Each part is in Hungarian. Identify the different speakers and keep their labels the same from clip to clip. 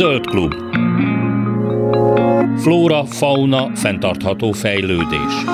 Speaker 1: Zöld klub. Flóra, fauna, fenntartható fejlődés.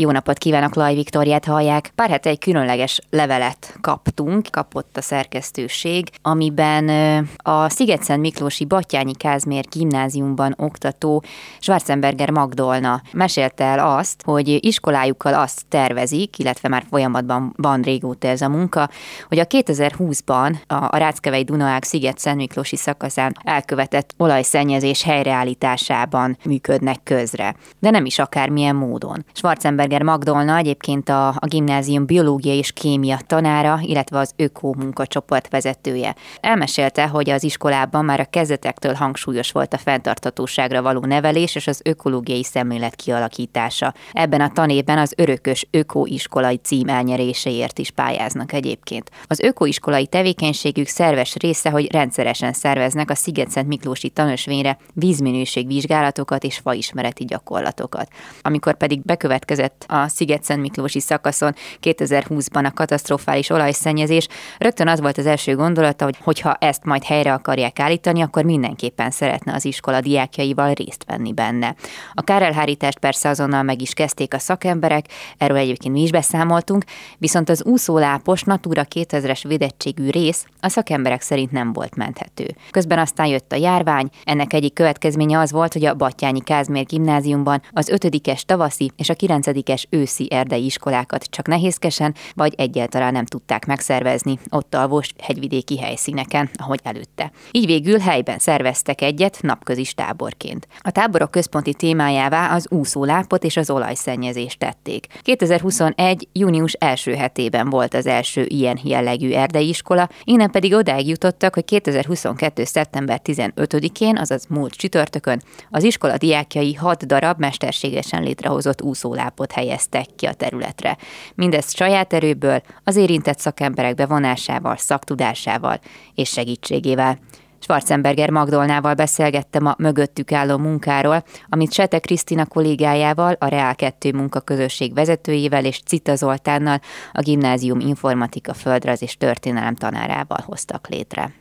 Speaker 2: Jó napot kívánok, Laj Viktoriát hallják. Pár hete egy különleges levelet kaptunk, kapott a szerkesztőség, amiben a Szigetszent Miklósi Batyányi Kázmér gimnáziumban oktató Schwarzenberger Magdolna mesélte el azt, hogy iskolájukkal azt tervezik, illetve már folyamatban van régóta ez a munka, hogy a 2020-ban a Ráckevei Dunaág Sziget-Szent Miklósi szakaszán elkövetett olajszennyezés helyreállításában működnek közre. De nem is akármilyen módon. Schwarzenberger Berger Magdolna egyébként a, a gimnázium biológia és kémia tanára, illetve az öko munkacsoport vezetője. Elmesélte, hogy az iskolában már a kezdetektől hangsúlyos volt a fenntartatóságra való nevelés és az ökológiai szemlélet kialakítása. Ebben a tanévben az örökös ökoiskolai cím elnyeréséért is pályáznak egyébként. Az ökoiskolai tevékenységük szerves része, hogy rendszeresen szerveznek a Sziget-Szent Miklósi tanösvényre vízminőségvizsgálatokat és faismereti gyakorlatokat. Amikor pedig bekövetkezett a Sziget-Szent Miklósi szakaszon 2020-ban a katasztrofális olajszennyezés, rögtön az volt az első gondolata, hogy hogyha ezt majd helyre akarják állítani, akkor mindenképpen szeretne az iskola diákjaival részt venni benne. A kárelhárítást persze azonnal meg is kezdték a szakemberek, erről egyébként mi is beszámoltunk, viszont az úszólápos Natura 2000-es védettségű rész a szakemberek szerint nem volt menthető. Közben aztán jött a járvány, ennek egyik következménye az volt, hogy a Battyányi Kázmér gimnáziumban az ötödikes tavaszi és a kilencedikes értékes őszi erdei iskolákat csak nehézkesen, vagy egyáltalán nem tudták megszervezni ott alvós hegyvidéki helyszíneken, ahogy előtte. Így végül helyben szerveztek egyet napközis táborként. A táborok központi témájává az úszólápot és az olajszennyezést tették. 2021. június első hetében volt az első ilyen jellegű erdei iskola, innen pedig odáig jutottak, hogy 2022. szeptember 15-én, azaz múlt csütörtökön, az iskola diákjai hat darab mesterségesen létrehozott úszólápot helyeztek ki a területre. Mindezt saját erőből, az érintett szakemberek bevonásával, szaktudásával és segítségével. Schwarzenberger Magdolnával beszélgettem a mögöttük álló munkáról, amit Sete Krisztina kollégájával, a Reál 2 munkaközösség vezetőjével és Cita Zoltánnal, a gimnázium informatika, földrajz és történelem tanárával hoztak létre.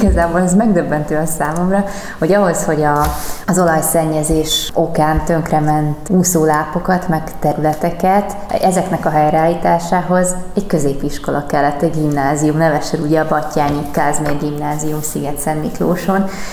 Speaker 2: Igazából ez megdöbbentő a számomra, hogy ahhoz, hogy a, az olajszennyezés okán tönkrement úszólápokat, meg területeket, ezeknek a helyreállításához egy középiskola kellett, egy gimnázium, nevesen ugye a Batyányi Kázmér gimnázium Sziget-Szent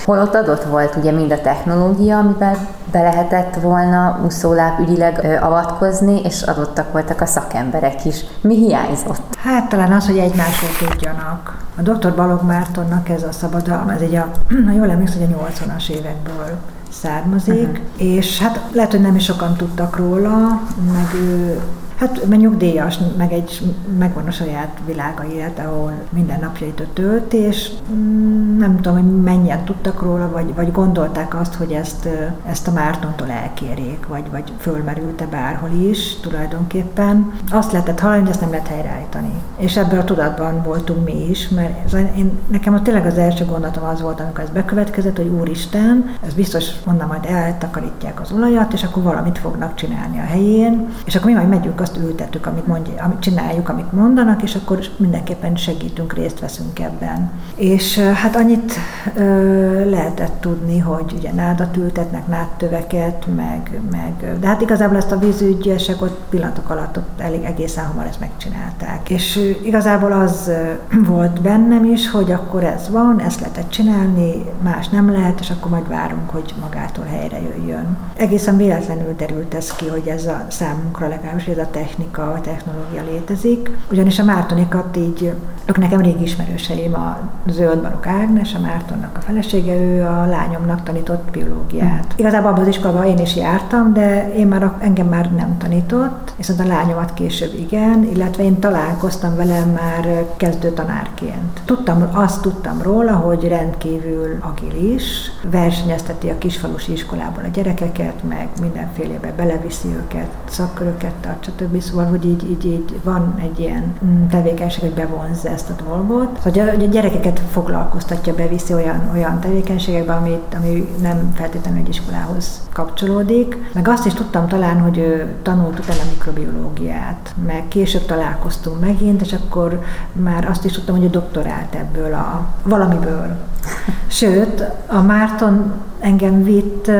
Speaker 2: hol ott adott volt ugye mind a technológia, amivel be lehetett volna úszóláp ügyileg avatkozni, és adottak voltak a szakemberek is. Mi hiányzott?
Speaker 3: Hát talán az, hogy egymásról tudjanak. A dr. Balog Mártonnak ez a szabadalom, ez egy a, ha jól emlékszem, hogy a 80-as évekből származik, uh-huh. és hát lehet, hogy nem is sokan tudtak róla, meg ő Hát mert nyugdíjas, meg egy, megvan a saját világa élet, ahol minden napjait a tölt, és mm, nem tudom, hogy mennyien tudtak róla, vagy, vagy gondolták azt, hogy ezt, ezt a Mártontól elkérjék, vagy, vagy fölmerült-e bárhol is tulajdonképpen. Azt lehetett hallani, hogy ezt nem lehet helyreállítani. És ebből a tudatban voltunk mi is, mert ez, én, nekem a tényleg az első gondolatom az volt, amikor ez bekövetkezett, hogy Úristen, ez biztos mondom, majd eltakarítják az olajat, és akkor valamit fognak csinálni a helyén, és akkor mi majd megyünk azt ültetük, amit, mondja, amit csináljuk, amit mondanak, és akkor mindenképpen segítünk, részt veszünk ebben. És hát annyit ö, lehetett tudni, hogy ugye nádat ültetnek, nádtöveket, meg, meg, de hát igazából ezt a vízügyesek ott pillanatok alatt ott elég egészen hamar ezt megcsinálták. És igazából az volt bennem is, hogy akkor ez van, ezt lehetett csinálni, más nem lehet, és akkor majd várunk, hogy magától helyre jöjjön. Egészen véletlenül derült ez ki, hogy ez a számunkra legalábbis ez a technika, a technológia létezik. Ugyanis a Mártonikat így, ők nekem régi ismerőseim, a Zöld Barok Ágnes, a Mártonnak a felesége, ő a lányomnak tanított biológiát. Mm. Igazából abban az iskolában én is jártam, de én már engem már nem tanított, viszont a lányomat később igen, illetve én találkoztam vele már kezdő tanárként. Tudtam, azt tudtam róla, hogy rendkívül agilis, versenyezteti a kisfalusi iskolából a gyerekeket, meg mindenfélébe beleviszi őket, szakköröket tart, stb. Szóval, hogy így, így, így van egy ilyen mm, tevékenység, hogy bevonz ezt a dolgot, a, hogy a gyerekeket foglalkoztatja, beviszi olyan, olyan tevékenységekbe, amit, ami nem feltétlenül egy iskolához kapcsolódik. Meg azt is tudtam talán, hogy ő tanult utána mikrobiológiát, meg később találkoztunk megint, és akkor már azt is tudtam, hogy ő doktorált ebből a valamiből. Sőt, a Márton engem vitt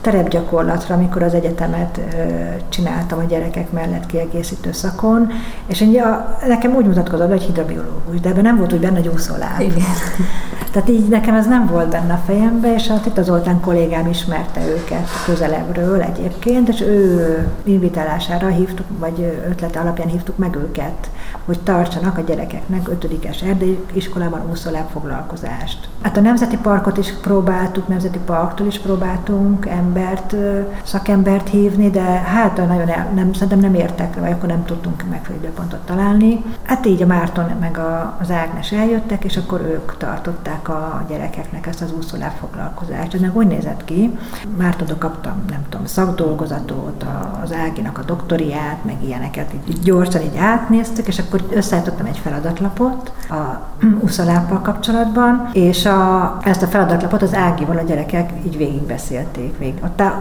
Speaker 3: terepgyakorlatra, amikor az egyetemet csináltam a gyerekek mellett kiegészítő szakon, és ugye, nekem úgy mutatkozott, hogy hidrobiológus, de ebben nem volt úgy benne, hogy úszóláb. Tehát így nekem ez nem volt benne a fejembe, és hát itt az Zoltán kollégám ismerte őket közelebbről egyébként, és ő invitálására hívtuk, vagy ötlete alapján hívtuk meg őket, hogy tartsanak a gyerekeknek ötödikes erdély iskolában úszóláb foglalkozást. Hát a Nemzeti Parkot is próbáltuk, Nemzeti Parktól is próbáltunk embert, szakembert hívni, de hát nagyon el, nem, szerintem nem értek, vagy akkor nem tudtunk megfelelő pontot találni. Hát így a Márton meg a, az Ágnes eljöttek, és akkor ők tartották a gyerekeknek ezt az úszóláb foglalkozást. Ez meg úgy nézett ki, Mártontól kaptam, nem tudom, szakdolgozatot, az Áginak a doktoriát, meg ilyeneket, így, így gyorsan így átnéztük, és akkor összeállítottam egy feladatlapot a úszólábbal kapcsolatban, és a, ezt a feladatlapot az Ágival a gyerekek így végigbeszélték. Vég.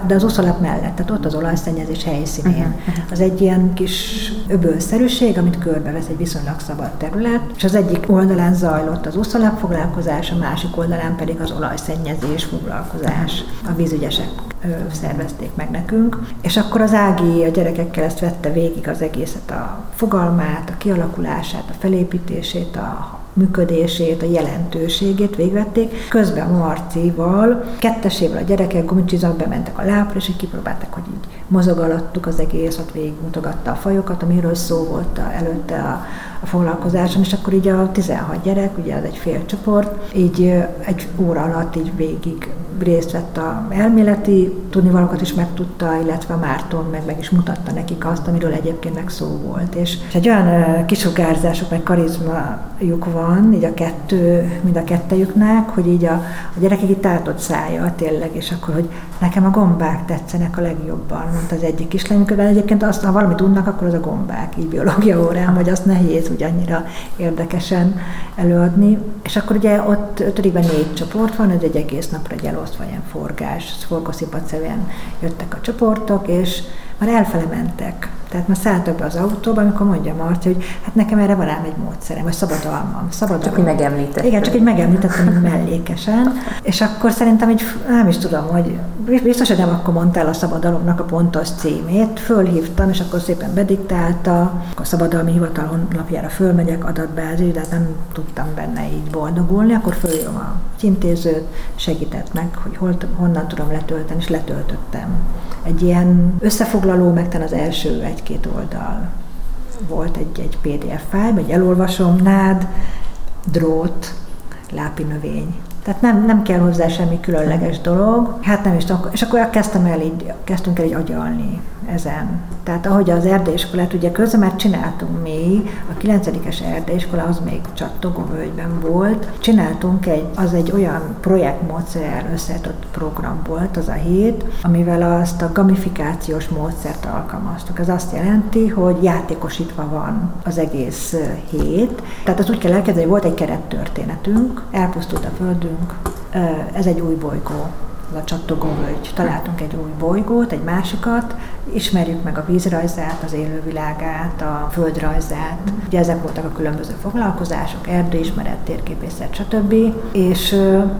Speaker 3: De az úszólap mellett, tehát ott az olajszennyezés helyszínén. Uh-huh. Az egy ilyen kis öbölszerűség, amit körbevesz egy viszonylag szabad terület, és az egyik oldalán zajlott az úszólap foglalkozás, a másik oldalán pedig az olajszennyezés foglalkozás. A vízügyesek szervezték meg nekünk, és akkor az Ági a gyerekekkel ezt vette végig az egészet, a fogalmát, a kialakulását, a felépítését, a működését, a jelentőségét végvették. Közben a Marcival, kettesével a gyerekek gumicsizak bementek a lápra, és így kipróbálták, hogy így mozogalattuk az egész, ott végigmutogatta a fajokat, amiről szó volt előtte a, a foglalkozáson, és akkor így a 16 gyerek, ugye az egy fél csoport, így egy óra alatt így végig részt vett a elméleti tudnivalókat is megtudta, illetve Márton meg, meg is mutatta nekik azt, amiről egyébként meg szó volt. És, egy olyan kisugárzásuk, meg karizmajuk van, így a kettő, mind a kettejüknek, hogy így a, a gyerekek itt tátott szája tényleg, és akkor, hogy nekem a gombák tetszenek a legjobban, mondta az egyik kislány, miközben egyébként azt, ha valamit tudnak, akkor az a gombák, így biológia órán, hogy azt nehéz úgy annyira érdekesen előadni. És akkor ugye ott ötödikben négy csoport van, ez egy egész napra egy elosztva ilyen forgás, forgószipatszerűen jöttek a csoportok, és már elfele mentek. Tehát már szálltak be az autóba, amikor mondja Marci, hogy hát nekem erre van ám egy módszerem, vagy szabadalmam. szabadalmam.
Speaker 2: Csak hogy megemlítettem.
Speaker 3: Igen, csak egy megemlítettem mellékesen. És akkor szerintem így, nem is tudom, hogy biztos, hogy nem akkor mondtál a szabadalomnak a pontos címét, fölhívtam, és akkor szépen bediktálta, akkor a szabadalmi hivatal honlapjára fölmegyek, adatbázis, de hát nem tudtam benne így boldogulni, akkor följöm a intézőt, segített meg, hogy hol, honnan tudom letölteni, és letöltöttem. Egy ilyen összefoglaló, meg az első egy-két oldal. Volt egy, egy PDF fájl, egy elolvasom, nád, drót, lápi növény, tehát nem, nem kell hozzá semmi különleges dolog. Hát nem is tudom. És akkor kezdtem el így, kezdtünk el így agyalni ezen. Tehát ahogy az erdélyiskolát, ugye közben már csináltunk mi, a 9-es erdélyiskola az még Csattogóvölgyben volt, csináltunk egy, az egy olyan projektmódszer összetott program volt, az a hét, amivel azt a gamifikációs módszert alkalmaztuk. Ez azt jelenti, hogy játékosítva van az egész hét. Tehát az úgy kell elkezdeni, hogy volt egy kerettörténetünk, elpusztult a földünk, ez egy új bolygó a csattogó völgy. Találtunk egy új bolygót, egy másikat, ismerjük meg a vízrajzát, az élővilágát, a földrajzát. Ugye ezek voltak a különböző foglalkozások, erdőismeret, térképészet, stb. És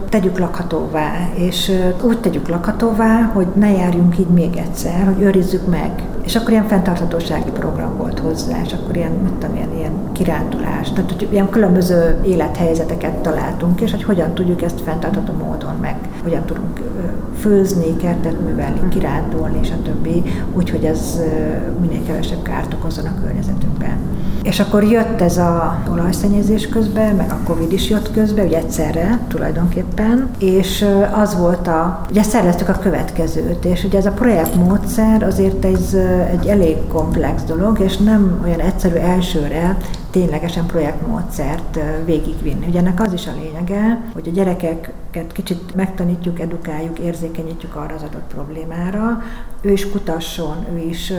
Speaker 3: tegyük lakhatóvá, és úgy tegyük lakhatóvá, hogy ne járjunk így még egyszer, hogy őrizzük meg. És akkor ilyen fenntarthatósági program volt hozzá, és akkor ilyen, mit tudom, ilyen, ilyen kirándulás, tehát hogy ilyen különböző élethelyzeteket találtunk, és hogy hogyan tudjuk ezt fenntartható módon meg, hogyan tudunk főzni, kertet művelni, kirándulni, és a többi, úgyhogy ez minél kevesebb kárt okozzon a környezetünkben. És akkor jött ez a olajszennyezés közben, meg a Covid is jött közben, ugye egyszerre tulajdonképpen, és az volt a, ugye szerveztük a következőt, és ugye ez a projektmódszer azért ez egy elég komplex dolog, és nem olyan egyszerű elsőre ténylegesen projektmódszert végigvinni. Ugye ennek az is a lényege, hogy a gyerekeket kicsit megtanítjuk, edukáljuk, érzékenyítjük arra az adott problémára, ő is kutasson, ő is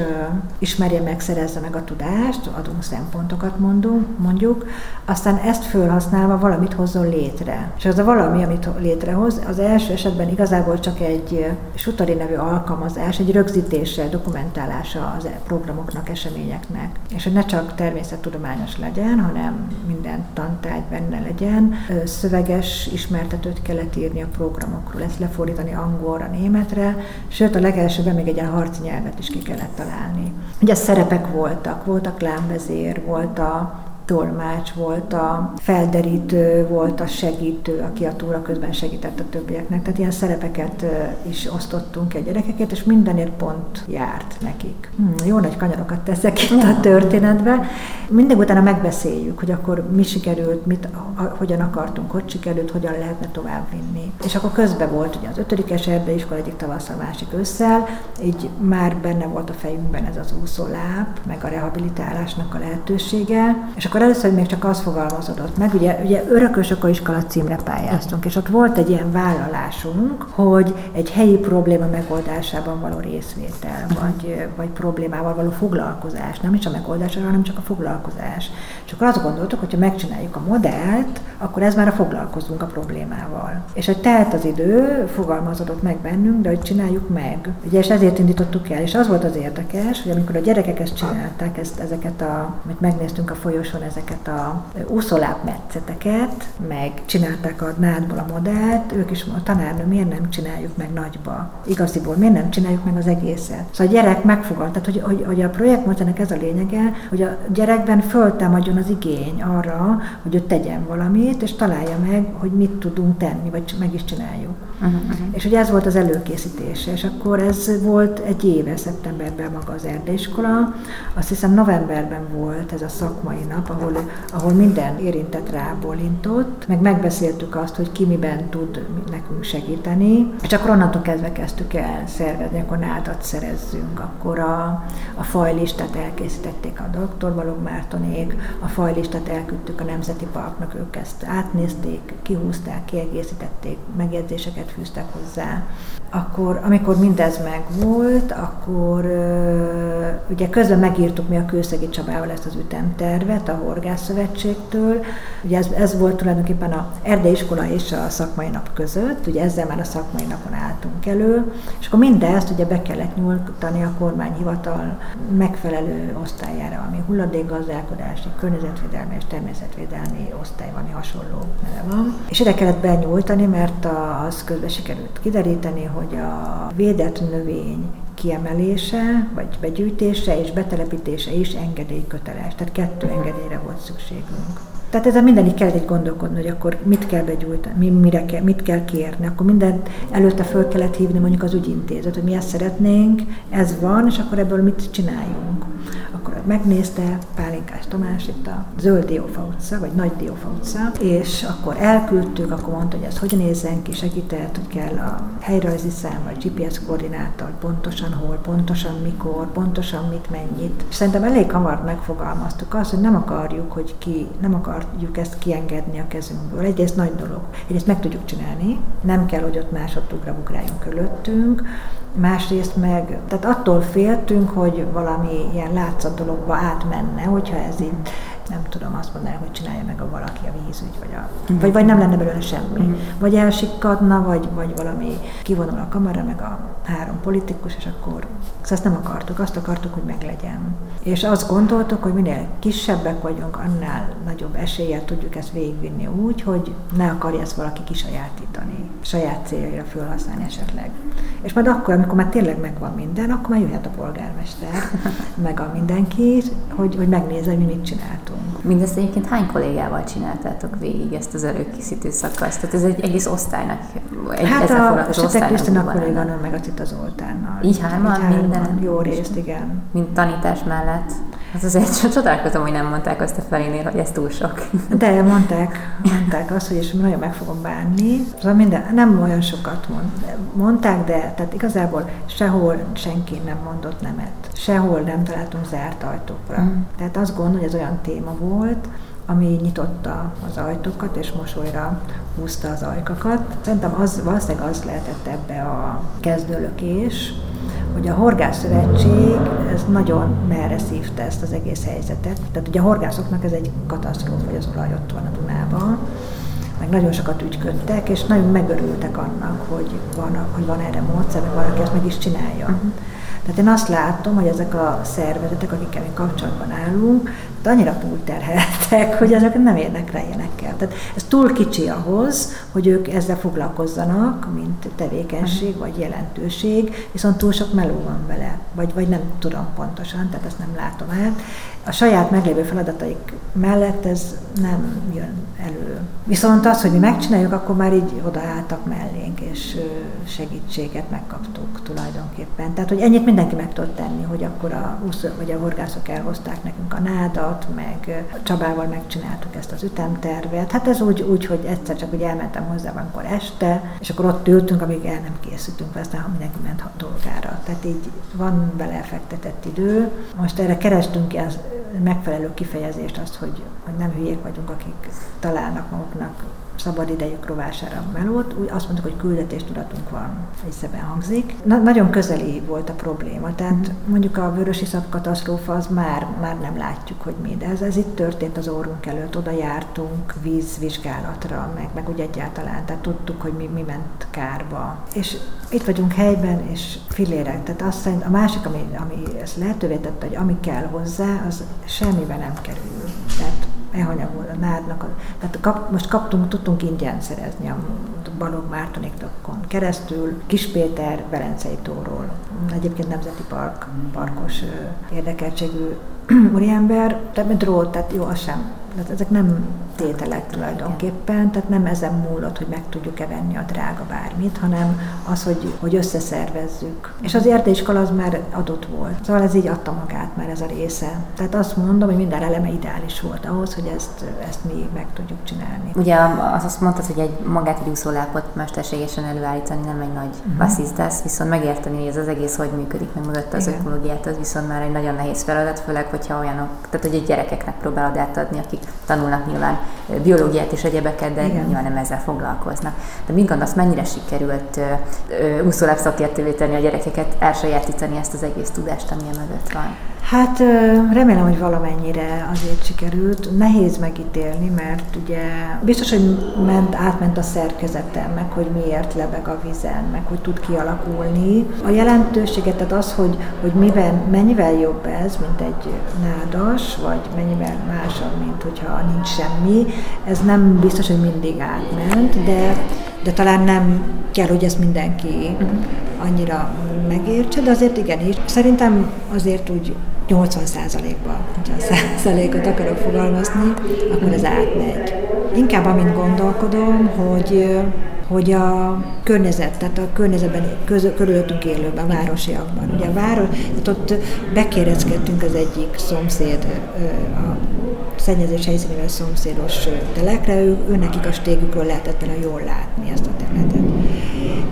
Speaker 3: ismerje meg, szerezze meg a tudást, adunk szempontokat mondunk, mondjuk, aztán ezt felhasználva valamit hozzon létre. És az a valami, amit létrehoz, az első esetben igazából csak egy Sutari nevű alkalmazás, egy rögzítése, dokumentálása az programoknak, eseményeknek. És hogy ne csak természettudományos legyen, hanem minden tantárgy benne legyen, szöveges ismertetőt kellett írni a programokról, ezt lefordítani angolra, németre, sőt a legelsőben még egy ilyen harci nyelvet is ki kellett találni. Ugye szerepek voltak, volt a klánvezér, volt a tolmács volt, a felderítő volt, a segítő, aki a túra közben segített a többieknek. Tehát ilyen szerepeket is osztottunk egy gyerekeket, és mindenért pont járt nekik. Hmm, jó nagy kanyarokat teszek itt a történetbe. Mindig utána megbeszéljük, hogy akkor mi sikerült, mit, a, hogyan akartunk, hogy sikerült, hogyan lehetne tovább vinni. És akkor közben volt ugye az ötödikes erdeiskola egyik tavasszal, másik ősszel, így már benne volt a fejünkben ez az úszóláb, meg a rehabilitálásnak a lehetősége, és akkor először még csak az fogalmazódott meg, ugye, ugye örökösök a iskola címre pályáztunk, és ott volt egy ilyen vállalásunk, hogy egy helyi probléma megoldásában való részvétel, vagy, vagy problémával való foglalkozás, nem is a megoldás, hanem csak a foglalkozás. És akkor azt gondoltuk, hogy ha megcsináljuk a modellt, akkor ez már a foglalkozunk a problémával. És hogy telt az idő, fogalmazódott meg bennünk, de hogy csináljuk meg. Ugye, és ezért indítottuk el. És az volt az érdekes, hogy amikor a gyerekek ezt csinálták, ezt, ezeket a, amit megnéztünk a folyosón, ezeket a úszolábmetszeteket, meg csinálták a nádból a modellt, ők is mondták, tanárnő, miért nem csináljuk meg nagyba? Igaziból, miért nem csináljuk meg az egészet? Szóval a gyerek megfogalt, tehát hogy, hogy, hogy a projektmódszernek ez a lényege, hogy a gyerekben föltámadjon az igény arra, hogy ő tegyen valamit, és találja meg, hogy mit tudunk tenni, vagy meg is csináljuk. Uh-huh, uh-huh. És ugye ez volt az előkészítése, és akkor ez volt egy éve, szeptemberben maga az erdeiskola, azt hiszem novemberben volt ez a szakmai nap, ahol, ahol minden érintett rábólintott, meg megbeszéltük azt, hogy ki miben tud nekünk segíteni, és akkor onnantól kezdve kezdtük el szervezni, akkor nádat szerezzünk, akkor a, a fajlistát elkészítették a doktor Balog Mártonék, a fajlistát elküldtük a Nemzeti Parknak, ők ezt átnézték, kihúzták, kiegészítették, megjegyzéseket fűztek hozzá. Akkor, amikor mindez megvolt, akkor ugye közben megírtuk mi a Kőszegi Csabával ezt az ütemtervet a Horgászszövetségtől. Ugye ez, ez volt tulajdonképpen a erdeiskola és a szakmai nap között, ugye ezzel már a szakmai napon álltunk elő, és akkor mindezt ugye be kellett nyújtani a kormányhivatal megfelelő osztályára, ami hulladékgazdálkodási, környezetvédelmi és természetvédelmi osztály, valami hasonló neve van. És ide kellett benyújtani, mert az közben sikerült kideríteni, hogy a védett növény kiemelése, vagy begyűjtése és betelepítése is engedélyköteles. Tehát kettő engedélyre volt szükségünk. Tehát ezen mindenik kell egy gondolkodni, hogy akkor mit kell begyújtani, mi, mire kell, mit kell kérni. Akkor mindent előtte föl kellett hívni mondjuk az ügyintézet, hogy mi ezt szeretnénk, ez van, és akkor ebből mit csináljunk megnézte Pálinkás Tamás itt a Zöld Diófa utca, vagy Nagy Diófa utca, és akkor elküldtük, akkor mondta, hogy ez hogy nézzen ki, segített, hogy kell a helyrajzi szám, vagy GPS koordinátor, pontosan hol, pontosan mikor, pontosan mit, mennyit. És szerintem elég hamar megfogalmaztuk azt, hogy nem akarjuk, hogy ki, nem akarjuk ezt kiengedni a kezünkből. Egyrészt nagy dolog. Egyrészt meg tudjuk csinálni, nem kell, hogy ott másodtugra bugráljon körülöttünk, másrészt meg, tehát attól féltünk, hogy valami ilyen látszat dologba átmenne, hogyha ez itt nem tudom azt mondani, hogy csinálja meg a valaki a vízügy, vagy, a, uh-huh. vagy, vagy nem lenne belőle semmi. Uh-huh. Vagy elsikkadna, vagy, vagy valami kivonul a kamera, meg a három politikus, és akkor szóval ezt nem akartuk, azt akartuk, hogy meglegyen. És azt gondoltuk, hogy minél kisebbek vagyunk, annál nagyobb eséllyel tudjuk ezt végigvinni úgy, hogy ne akarja ezt valaki kisajátítani, saját céljaira felhasználni esetleg. És majd akkor, amikor már tényleg megvan minden, akkor már jöhet a polgármester, meg a mindenki, hogy, hogy megnézze, hogy mi mit csináltunk.
Speaker 2: Mindezt egyébként hány kollégával csináltátok végig ezt az előkészítő szakaszt? Tehát ez egy egész osztálynak, egy
Speaker 3: hát a Setek Krisztina kolléganő meg a Cita Zoltánnal.
Speaker 2: Így hárman,
Speaker 3: Így hárman
Speaker 2: minden?
Speaker 3: Jó részt, igen.
Speaker 2: Mint tanítás mellett? Hát azért csodálkozom, hogy nem mondták azt a felénél, hogy ez túl sok.
Speaker 3: De mondták, mondták azt, hogy és nagyon meg fogom bánni. Szóval minden, nem olyan sokat mond, mondták, de tehát igazából sehol senki nem mondott nemet sehol nem találtunk zárt ajtókra. Mm. Tehát azt gondolom, hogy ez olyan téma volt, ami nyitotta az ajtókat, és mosolyra húzta az ajkakat. Szerintem az, valószínűleg az lehetett ebbe a kezdőlökés, hogy a Horgászszövetség ez nagyon merre szívta ezt az egész helyzetet. Tehát ugye a horgászoknak ez egy katasztrófa, hogy az olaj ott van a Dunában, meg nagyon sokat ügyködtek, és nagyon megörültek annak, hogy van, hogy van erre módszer, meg valaki ezt meg is csinálja. Uh-huh. Tehát én azt látom, hogy ezek a szervezetek, akikkel mi kapcsolatban állunk, annyira túlterheltek, hogy ezek nem érnek rá ilyenekkel. Tehát ez túl kicsi ahhoz, hogy ők ezzel foglalkozzanak, mint tevékenység vagy jelentőség, viszont túl sok meló van vele, vagy, vagy nem tudom pontosan, tehát ezt nem látom át. A saját meglévő feladataik mellett ez nem jön elő. Viszont az, hogy mi megcsináljuk, akkor már így odaálltak mellénk, és segítséget megkaptuk tulajdonképpen. Tehát, hogy ennyit mindenki meg tud tenni, hogy akkor a úszó, vagy a horgászok elhozták nekünk a nádat, meg Csabával megcsináltuk ezt az ütemtervet. Hát ez úgy, úgy hogy egyszer csak úgy elmentem hozzá amikor este, és akkor ott ültünk, amíg el nem készültünk, aztán mindenki ment dolgára. Tehát így van vele fektetett idő. Most erre kerestünk ki az megfelelő kifejezést, azt, hogy, hogy nem hülyék vagyunk, akik találnak maguknak szabad idejük rovására melót, úgy azt mondtuk, hogy küldetéstudatunk van, egy szeben hangzik. Na, nagyon közeli volt a probléma, tehát mm. mondjuk a vörösi katasztrófa az már, már nem látjuk, hogy mi, de ez, ez itt történt az órunk előtt, oda jártunk vízvizsgálatra, meg, meg úgy egyáltalán, tehát tudtuk, hogy mi, mi ment kárba. És itt vagyunk helyben, és filérek. Tehát azt szerint a másik, ami, ami ezt lehetővé tette, hogy ami kell hozzá, az semmiben nem kerül. Tehát elhanyagol a nádnak. Tehát kap, most kaptunk, tudtunk ingyen szerezni a Balog Mártonéktokon keresztül, Kispéter, Belencei tóról. Egyébként Nemzeti Park, parkos érdekeltségű úriember, tehát mint rót, tehát jó, az sem tehát ezek nem tételek tulajdonképpen, tehát nem ezen múlott, hogy meg tudjuk-e venni a drága bármit, hanem az, hogy, hogy összeszervezzük. És az erdéskal az már adott volt. Szóval ez így adta magát már ez a része. Tehát azt mondom, hogy minden eleme ideális volt ahhoz, hogy ezt, ezt mi meg tudjuk csinálni.
Speaker 2: Ugye az azt mondtad, hogy egy magát egy úszólápot mesterségesen előállítani nem egy nagy uh-huh. basszizdász, viszont megérteni, hogy ez az egész hogy működik, meg mögött az ökológiát, az viszont már egy nagyon nehéz feladat, főleg, hogyha olyanok, tehát hogy egy gyerekeknek próbálod átadni, akik tanulnak nyilván biológiát és egyebeket, de Igen. nyilván nem ezzel foglalkoznak. De mit gondolsz, mennyire sikerült úszólab szakértővé tenni a gyerekeket, elsajátítani ezt az egész tudást, ami mögött van?
Speaker 3: Hát remélem, hogy valamennyire azért sikerült. Nehéz megítélni, mert ugye biztos, hogy ment, átment a szerkezetem, meg hogy miért lebeg a vizen, meg hogy tud kialakulni. A jelentőséget, tehát az, hogy, hogy miben, mennyivel jobb ez, mint egy nádas, vagy mennyivel másabb, mint hogyha nincs semmi, ez nem biztos, hogy mindig átment, de, de talán nem kell, hogy ezt mindenki annyira megértse, de azért igenis. Szerintem azért úgy 80%-ba, ha százalékot akarok fogalmazni, akkor ez átmegy. Inkább amint gondolkodom, hogy hogy a környezet, tehát a környezetben közö, körülöttünk élőben, a városiakban. Ugye a város, tehát ott bekéreckedtünk az egyik szomszéd, a szennyezés helyszínével szomszédos telekre, ő, ő nekik a stégükről lehetett jól látni ezt a területet.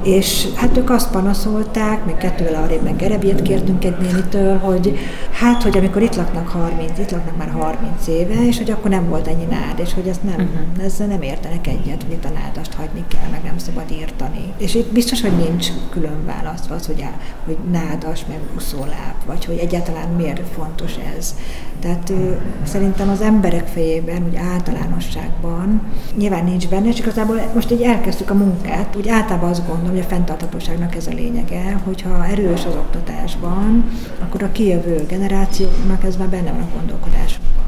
Speaker 3: És hát ők azt panaszolták, még kettővel arrébb meg gerebjét kértünk egy nénitől, hogy hát, hogy amikor itt laknak 30, itt laknak már 30 éve, és hogy akkor nem volt ennyi nád, és hogy ezt nem, uh-huh. ezzel nem értenek egyet, hogy itt a nádast hagyni kell, meg nem szabad írtani. És itt biztos, hogy nincs külön választva az, hogy, á, hogy nádas, meg úszóláb, vagy hogy egyáltalán miért fontos ez. Tehát ő, szerintem az emberek fejében, úgy általánosságban nyilván nincs benne, és igazából most így elkezdtük a munkát, úgy általában azt gondolom, hogy a fenntarthatóságnak ez a lényege, hogyha erős az oktatásban, akkor a kijövő generációknak ez már benne van a gondolkodásukban.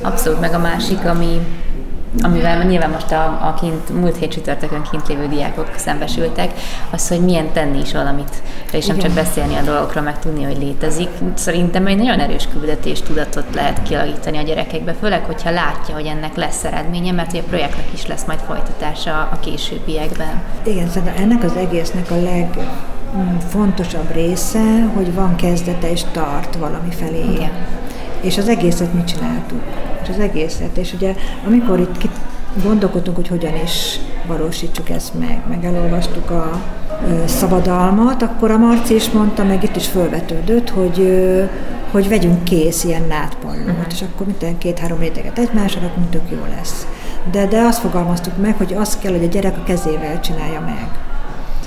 Speaker 2: Abszolút, meg a másik, ami amivel nyilván most a, a kint, múlt hét csütörtökön kint lévő diákok szembesültek, az, hogy milyen tenni is valamit, és nem Igen. csak beszélni a dolgokról, meg tudni, hogy létezik. Szerintem egy nagyon erős küldetés tudatot lehet kialakítani a gyerekekbe, főleg, hogyha látja, hogy ennek lesz eredménye, mert a projektnek is lesz majd folytatása a későbbiekben.
Speaker 3: Igen, szerintem ennek az egésznek a legfontosabb része, hogy van kezdete és tart valami felé. Igen. És az egészet mit csináltuk? És az egészet. És ugye amikor itt gondolkodtunk, hogy hogyan is valósítsuk ezt meg, meg elolvastuk a szabadalmat, akkor a Marci is mondta, meg itt is felvetődött, hogy hogy vegyünk kész ilyen nátpallót, uh-huh. és akkor minden két-három réteget egymásra, akkor tök jó lesz. De, de azt fogalmaztuk meg, hogy azt kell, hogy a gyerek a kezével csinálja meg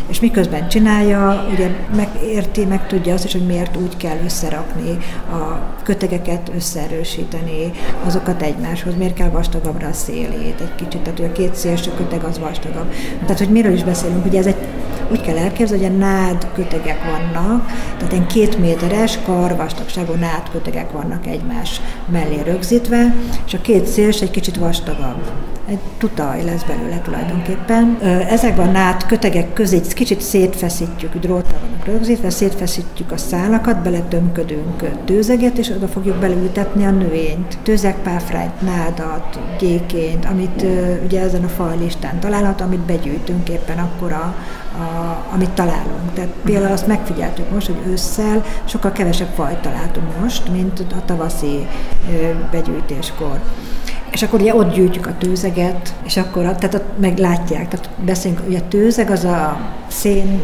Speaker 3: és miközben csinálja, ugye megérti, meg tudja azt is, hogy miért úgy kell összerakni a kötegeket, összeerősíteni azokat egymáshoz, miért kell vastagabbra a szélét egy kicsit, tehát hogy a két szélső köteg az vastagabb. Tehát, hogy miről is beszélünk, ugye ez egy, úgy kell elképzelni, hogy a nád kötegek vannak, tehát egy két méteres karvastagságú nád kötegek vannak egymás mellé rögzítve, és a két szélső egy kicsit vastagabb egy tutaj lesz belőle tulajdonképpen. Ezekben a nád kötegek közé kicsit szétfeszítjük, dróttal vannak rögzítve, szétfeszítjük a szálakat, beletömködünk tőzeget, és oda fogjuk beleültetni a növényt. Tőzegpáfrányt, nádat, gyékényt, amit ugye ezen a fajlistán található, amit begyűjtünk éppen akkor, a, a, amit találunk. Tehát például azt megfigyeltük most, hogy ősszel sokkal kevesebb fajt találtunk most, mint a tavaszi begyűjtéskor. És akkor ugye ott gyűjtjük a tőzeget, és akkor tehát ott meglátják, tehát beszélünk, ugye a tőzeg az a szén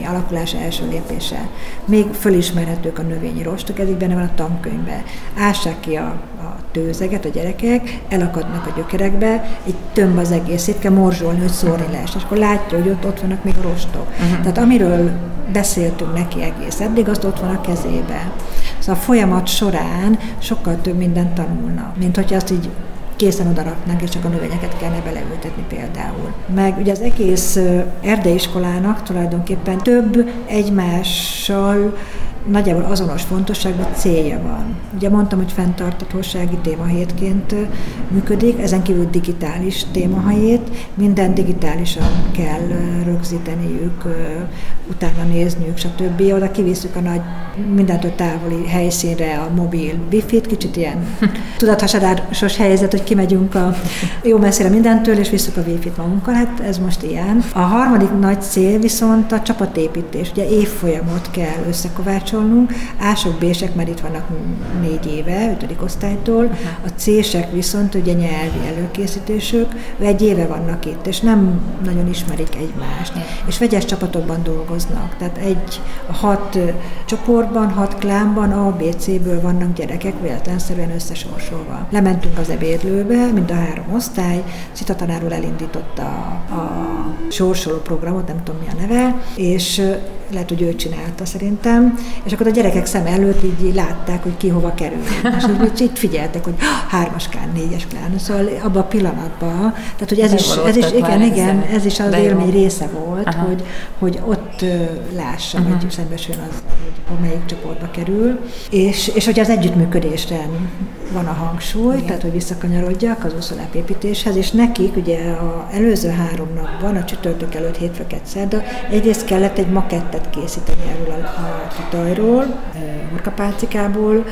Speaker 3: alakulás első lépése. Még fölismerhetők a növényi rostok, ez így benne van a tankönyvben. Ássák ki a, a tőzeget a gyerekek, elakadnak a gyökerekbe, egy tömb az egész, itt kell morzsolni, hogy szórni lesz. És akkor látja, hogy ott, ott vannak még a rostok. Uh-huh. Tehát amiről beszéltünk neki egész eddig, azt ott van a kezébe. Szóval a folyamat során sokkal több mindent tanulna, mint hogyha azt így készen odaraknánk, és csak a növényeket kellene beleültetni például. Meg ugye az egész erdeiskolának tulajdonképpen több egymással nagyjából azonos fontosságú célja van. Ugye mondtam, hogy fenntartatósági témahétként működik, ezen kívül digitális témahelyét, minden digitálisan kell rögzíteniük, utána nézniük, stb. Oda kivisszük a nagy, mindentől távoli helyszínre a mobil wifi-t, kicsit ilyen tudathasadásos helyzet, hogy kimegyünk a jó messzire mindentől, és visszük a wifi-t magunkkal, hát ez most ilyen. A harmadik nagy cél viszont a csapatépítés, ugye évfolyamot kell összekovácsolni, kapcsolnunk. Ások, bések már itt vannak négy éve, ötödik osztálytól. A cések viszont ugye nyelvi előkészítésük, egy éve vannak itt, és nem nagyon ismerik egymást. És vegyes csapatokban dolgoznak. Tehát egy a hat csoportban, hat klánban, A, B, C-ből vannak gyerekek véletlenszerűen összesorsolva. Lementünk az ebédlőbe, mind a három osztály, Szita tanárul elindította a, a sorsoló programot, nem tudom mi a neve, és lehet, hogy ő csinálta szerintem, és akkor a gyerekek szem előtt így látták, hogy ki hova kerül. És így, itt figyeltek, hogy hármas klán, négyes klán. Szóval abban a pillanatban, tehát hogy ez is, ez is, igen, igen, ez is az élmény része volt, hogy, hogy ott lássa, uh-huh. vagy szembesüljön az, hogy melyik csoportba kerül. És, és hogy az együttműködésre van a hangsúly, igen. tehát hogy visszakanyarodjak az úszólápépítéshez, és nekik ugye a előző három napban, a csütörtök előtt hétfőket szerda, egyrészt kellett egy makettet készíteni erről a, a tutajról, hurkapálcikából,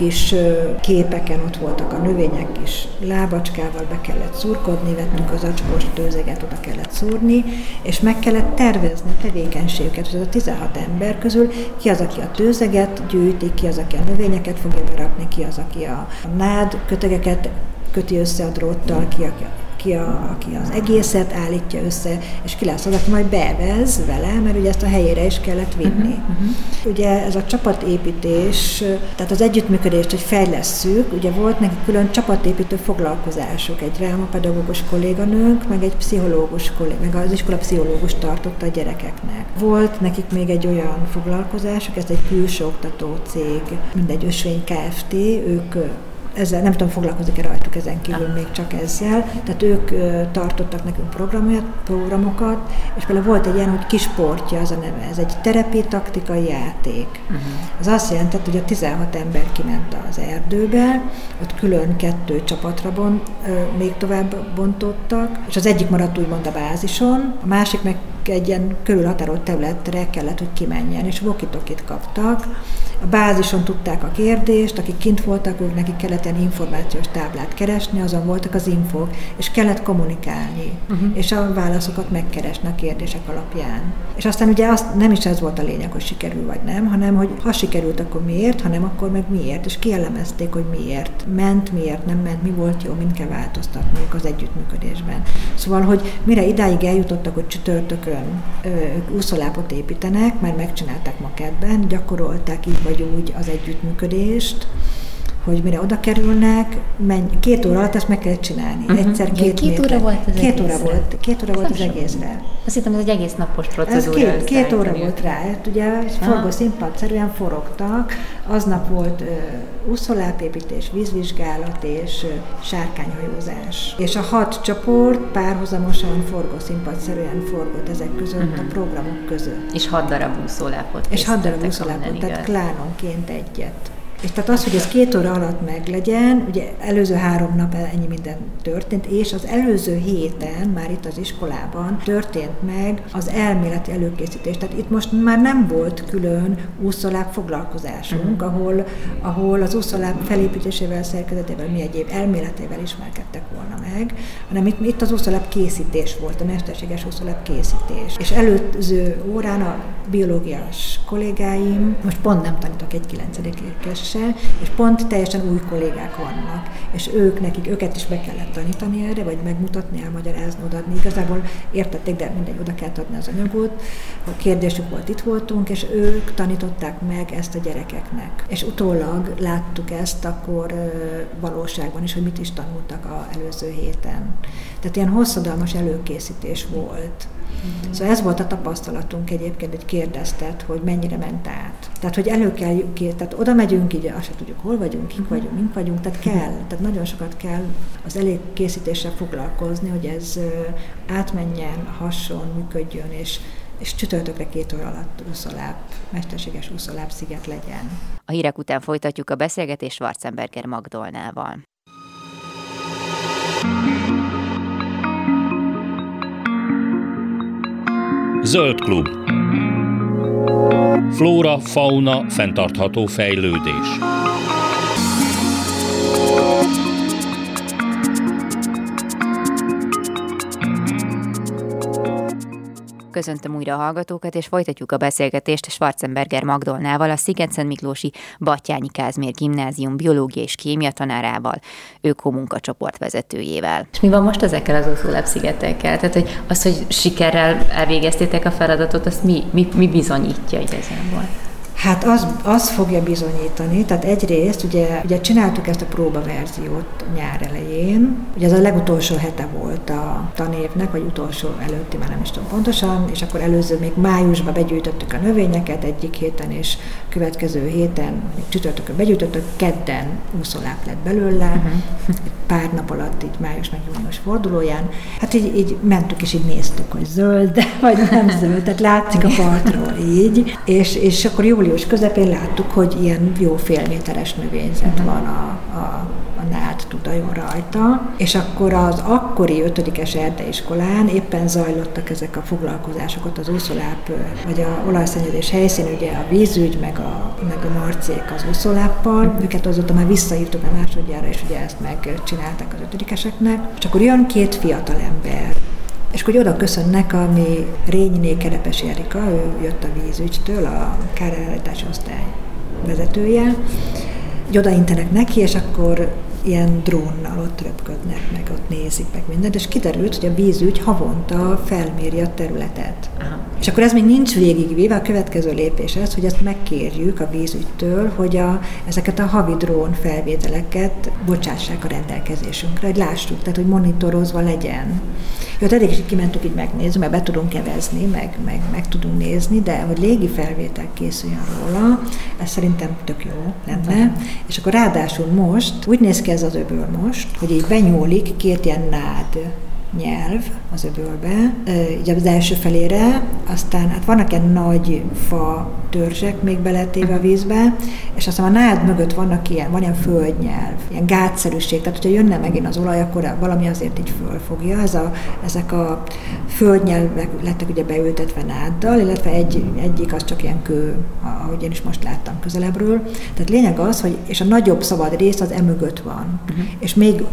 Speaker 3: kis képeken ott voltak a növények, kis lábacskával be kellett szurkodni, vettünk az acskos tőzeget, oda kellett szúrni, és meg kellett tervezni a tevékenységüket, hogy az a 16 ember közül ki az, aki a tőzeget gyűjti, ki az, aki a növényeket fogja berakni, ki az, aki a, a nád kötegeket köti össze a dróttal, ki, aki ki, a, aki az egészet állítja össze, és ki lesz az, aki majd bevez vele, mert ugye ezt a helyére is kellett vinni. Uh-huh, uh-huh. Ugye ez a csapatépítés, tehát az együttműködést, hogy fejlesszük, ugye volt neki külön csapatépítő foglalkozások, egy rámapedagógus kolléganőnk, meg egy pszichológus kollég, meg az iskola pszichológus tartotta a gyerekeknek. Volt nekik még egy olyan foglalkozásuk, ez egy külső oktató cég, mindegy ösvény Kft. Ők ezzel nem tudom, foglalkozik-e rajtuk ezen kívül még csak ezzel. Tehát ők tartottak nekünk programokat, és például volt egy ilyen, hogy kisportja az a neve, ez egy terepi taktikai játék. Uh-huh. Az azt jelentett, hogy a 16 ember kiment az erdőbe, ott külön kettő csapatra bon, még tovább bontottak, és az egyik maradt úgymond a bázison, a másik meg egy ilyen körülhatárolt területre kellett, hogy kimenjen, és vokitokit kaptak, a bázison tudták a kérdést, akik kint voltak, ők nekik kellett egy információs táblát keresni, azon voltak az infók, és kellett kommunikálni, uh-huh. és a válaszokat megkeresni a kérdések alapján. És aztán ugye azt nem is ez volt a lényeg, hogy sikerül vagy nem, hanem hogy ha sikerült, akkor miért, hanem akkor meg miért, és kielemezték, hogy miért ment, miért nem ment, mi volt jó, mind kell változtatniuk az együttműködésben. Szóval, hogy mire idáig eljutottak, hogy csütörtökön úszolápot építenek, már megcsinálták makettben, gyakorolták így vagy úgy az együttműködést, hogy mire oda kerülnek, menj, két óra alatt ezt meg kell csinálni.
Speaker 2: Uh-huh. Egyszer két, két méter. óra volt az
Speaker 3: Két egészre. óra volt, két óra volt az egészre.
Speaker 2: Azt hittem, ez egy egész napos procedúra.
Speaker 3: Ez két, két óra volt rá. Hát ugye forgó színpadszerűen forogtak. Aznap volt uh, úszolápépítés, vízvizsgálat és uh, sárkányhajózás. És a hat csoport párhuzamosan forgó színpadszerűen forgott ezek között uh-huh. a programok között.
Speaker 2: És hat darab úszolápot.
Speaker 3: És hat darab úszolápot, tehát klánonként egyet. És tehát az, hogy ez két óra alatt meglegyen, ugye előző három nap ennyi minden történt, és az előző héten, már itt az iskolában történt meg az elméleti előkészítés. Tehát itt most már nem volt külön úszoláb foglalkozásunk, uh-huh. ahol, ahol az úszoláb felépítésével, szerkezetével, mi egyéb elméletével ismerkedtek volna meg, hanem itt, itt az úszoláb készítés volt, a mesterséges úszoláb készítés. És előző órán a biológiás kollégáim, most pont nem tanítok egy kilencedikes se, és pont teljesen új kollégák vannak, és ők, nekik, őket is be kellett tanítani erre, vagy megmutatni, elmagyarázni, odaadni. Igazából értették, de mindegy, oda kellett adni az anyagot. A kérdésük volt, itt voltunk, és ők tanították meg ezt a gyerekeknek. És utólag láttuk ezt akkor valóságban is, hogy mit is tanultak a előző héten. Tehát ilyen hosszadalmas előkészítés volt. Mm. Szóval ez volt a tapasztalatunk egyébként, hogy kérdeztet, hogy mennyire ment át. Tehát, hogy elő kell, tehát oda megyünk, így azt se tudjuk, hol vagyunk, kink vagyunk, mink vagyunk, tehát kell, tehát nagyon sokat kell az elégkészítéssel foglalkozni, hogy ez átmenjen, hasson, működjön, és és csütörtökre két óra alatt úszoláb, mesterséges úszoláb sziget legyen.
Speaker 2: A hírek után folytatjuk a beszélgetést Schwarzenberger Magdolnával.
Speaker 1: Zöld klub. Flóra, fauna, fenntartható fejlődés.
Speaker 2: Köszöntöm újra a hallgatókat, és folytatjuk a beszélgetést Schwarzenberger Magdolnával, a Sziget-Szent Miklósi Batyányi Kázmér Gimnázium biológia és kémia tanárával, munkacsoport vezetőjével. És mi van most ezekkel az Oszulab szigetekkel? Tehát, hogy az, hogy sikerrel elvégeztétek a feladatot, azt mi, mi, mi bizonyítja igazából?
Speaker 3: Hát az, az fogja bizonyítani, tehát egyrészt ugye, ugye csináltuk ezt a próbaverziót nyár elején, ugye ez a legutolsó hete volt a tanévnek, vagy utolsó előtti, már nem is tudom pontosan, és akkor előző még májusban begyűjtöttük a növényeket egyik héten, és következő héten, csütörtökön begyűjtöttük, kedden úszoláp lett belőle, uh-huh. pár nap alatt, így május meg június fordulóján. Hát így, így mentük, és így néztük, hogy zöld, vagy nem zöld, tehát látszik a partról így, és, és akkor július július közepén láttuk, hogy ilyen jó félméteres növényzet mhm. van a, a, a nád tudajon rajta, és akkor az akkori ötödikes erdeiskolán éppen zajlottak ezek a foglalkozások ott az úszoláp, vagy a olajszennyezés helyszín, ugye a vízügy, meg a, meg a marcék az úszoláppal, mhm. őket azóta már visszahívtuk a másodjára, és ugye ezt megcsinálták az ötödikeseknek, és akkor jön két fiatal ember, és akkor oda köszönnek, ami Rényiné Kerepes Erika, ő jött a vízügytől, a kárállítási osztály vezetője, hogy odaintenek neki, és akkor ilyen drónnal ott röpködnek, meg ott nézik, meg mindent, és kiderült, hogy a vízügy havonta felméri a területet. Aha. És akkor ez még nincs végigvéve, a következő lépés az, hogy ezt megkérjük a vízügytől, hogy a, ezeket a havi drón felvételeket bocsássák a rendelkezésünkre, hogy lássuk, tehát hogy monitorozva legyen. Jó, hát eddig is kimentük, így megnézzük, mert be tudunk kevezni, meg, meg, meg tudunk nézni, de hogy légi felvétel készüljön róla, ez szerintem tök jó lenne. És akkor ráadásul most úgy néz ki ez az öböl most, hogy így benyúlik két ilyen nád nyelv az öbölbe, így az első felére, aztán hát vannak ilyen nagy fa törzsek még beletéve a vízbe, és aztán a nád mögött vannak ilyen, van ilyen földnyelv, ilyen gátszerűség, tehát hogyha jönne megint az olaj, akkor valami azért így fölfogja. Ez a, ezek a földnyelvek lettek ugye beültetve náddal, illetve egy, egyik az csak ilyen kő, ahogy én is most láttam közelebbről. Tehát lényeg az, hogy és a nagyobb szabad rész az emögött van. Uh-huh. És még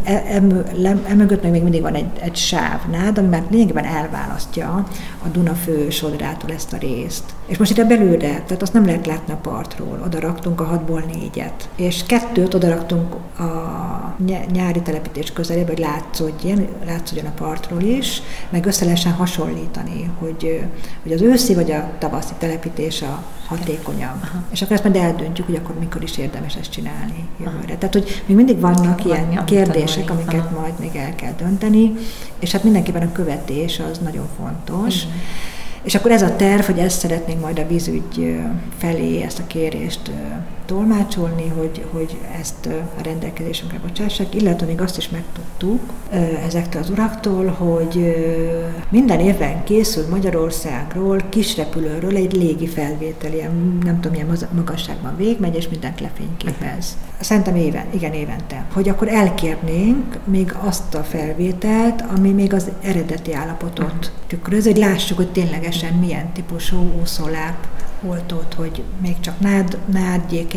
Speaker 3: emögött e, e, e még mindig van egy, egy sávnád, ami már lényegében elválasztja a Duna fő sodrától ezt a részt. És most ide belőle, tehát azt nem lehet látni a partról, oda raktunk a hatból négyet. És kettőt oda raktunk a nyári telepítés közelébe, hogy látszódjon, látszódjon a partról is, meg össze lehessen hasonlítani, hogy, hogy az őszi vagy a tavaszi telepítés a hatékonyabb. Aha. És akkor ezt majd eldöntjük, hogy akkor mikor is érdemes ezt csinálni jövőre. Aha. Tehát, hogy még mindig vannak Van, ilyen kérdések, amiket Aha. majd még el kell dönteni, és hát mindenképpen a követés az nagyon fontos. Uh-huh. És akkor ez a terv, hogy ezt szeretnénk majd a vízügy felé, ezt a kérést tolmácsolni, hogy, hogy ezt a rendelkezésünkre bocsássák, illetve még azt is megtudtuk ezektől az uraktól, hogy minden évben készül Magyarországról kisrepülőről egy légi felvétel, ilyen, nem tudom, milyen magasságban végmegy, és mindent lefényképez. Szerintem éven, igen, évente. Hogy akkor elkérnénk még azt a felvételt, ami még az eredeti állapotot tükröz, hogy lássuk, hogy ténylegesen milyen típusú úszóláp volt ott, hogy még csak nád,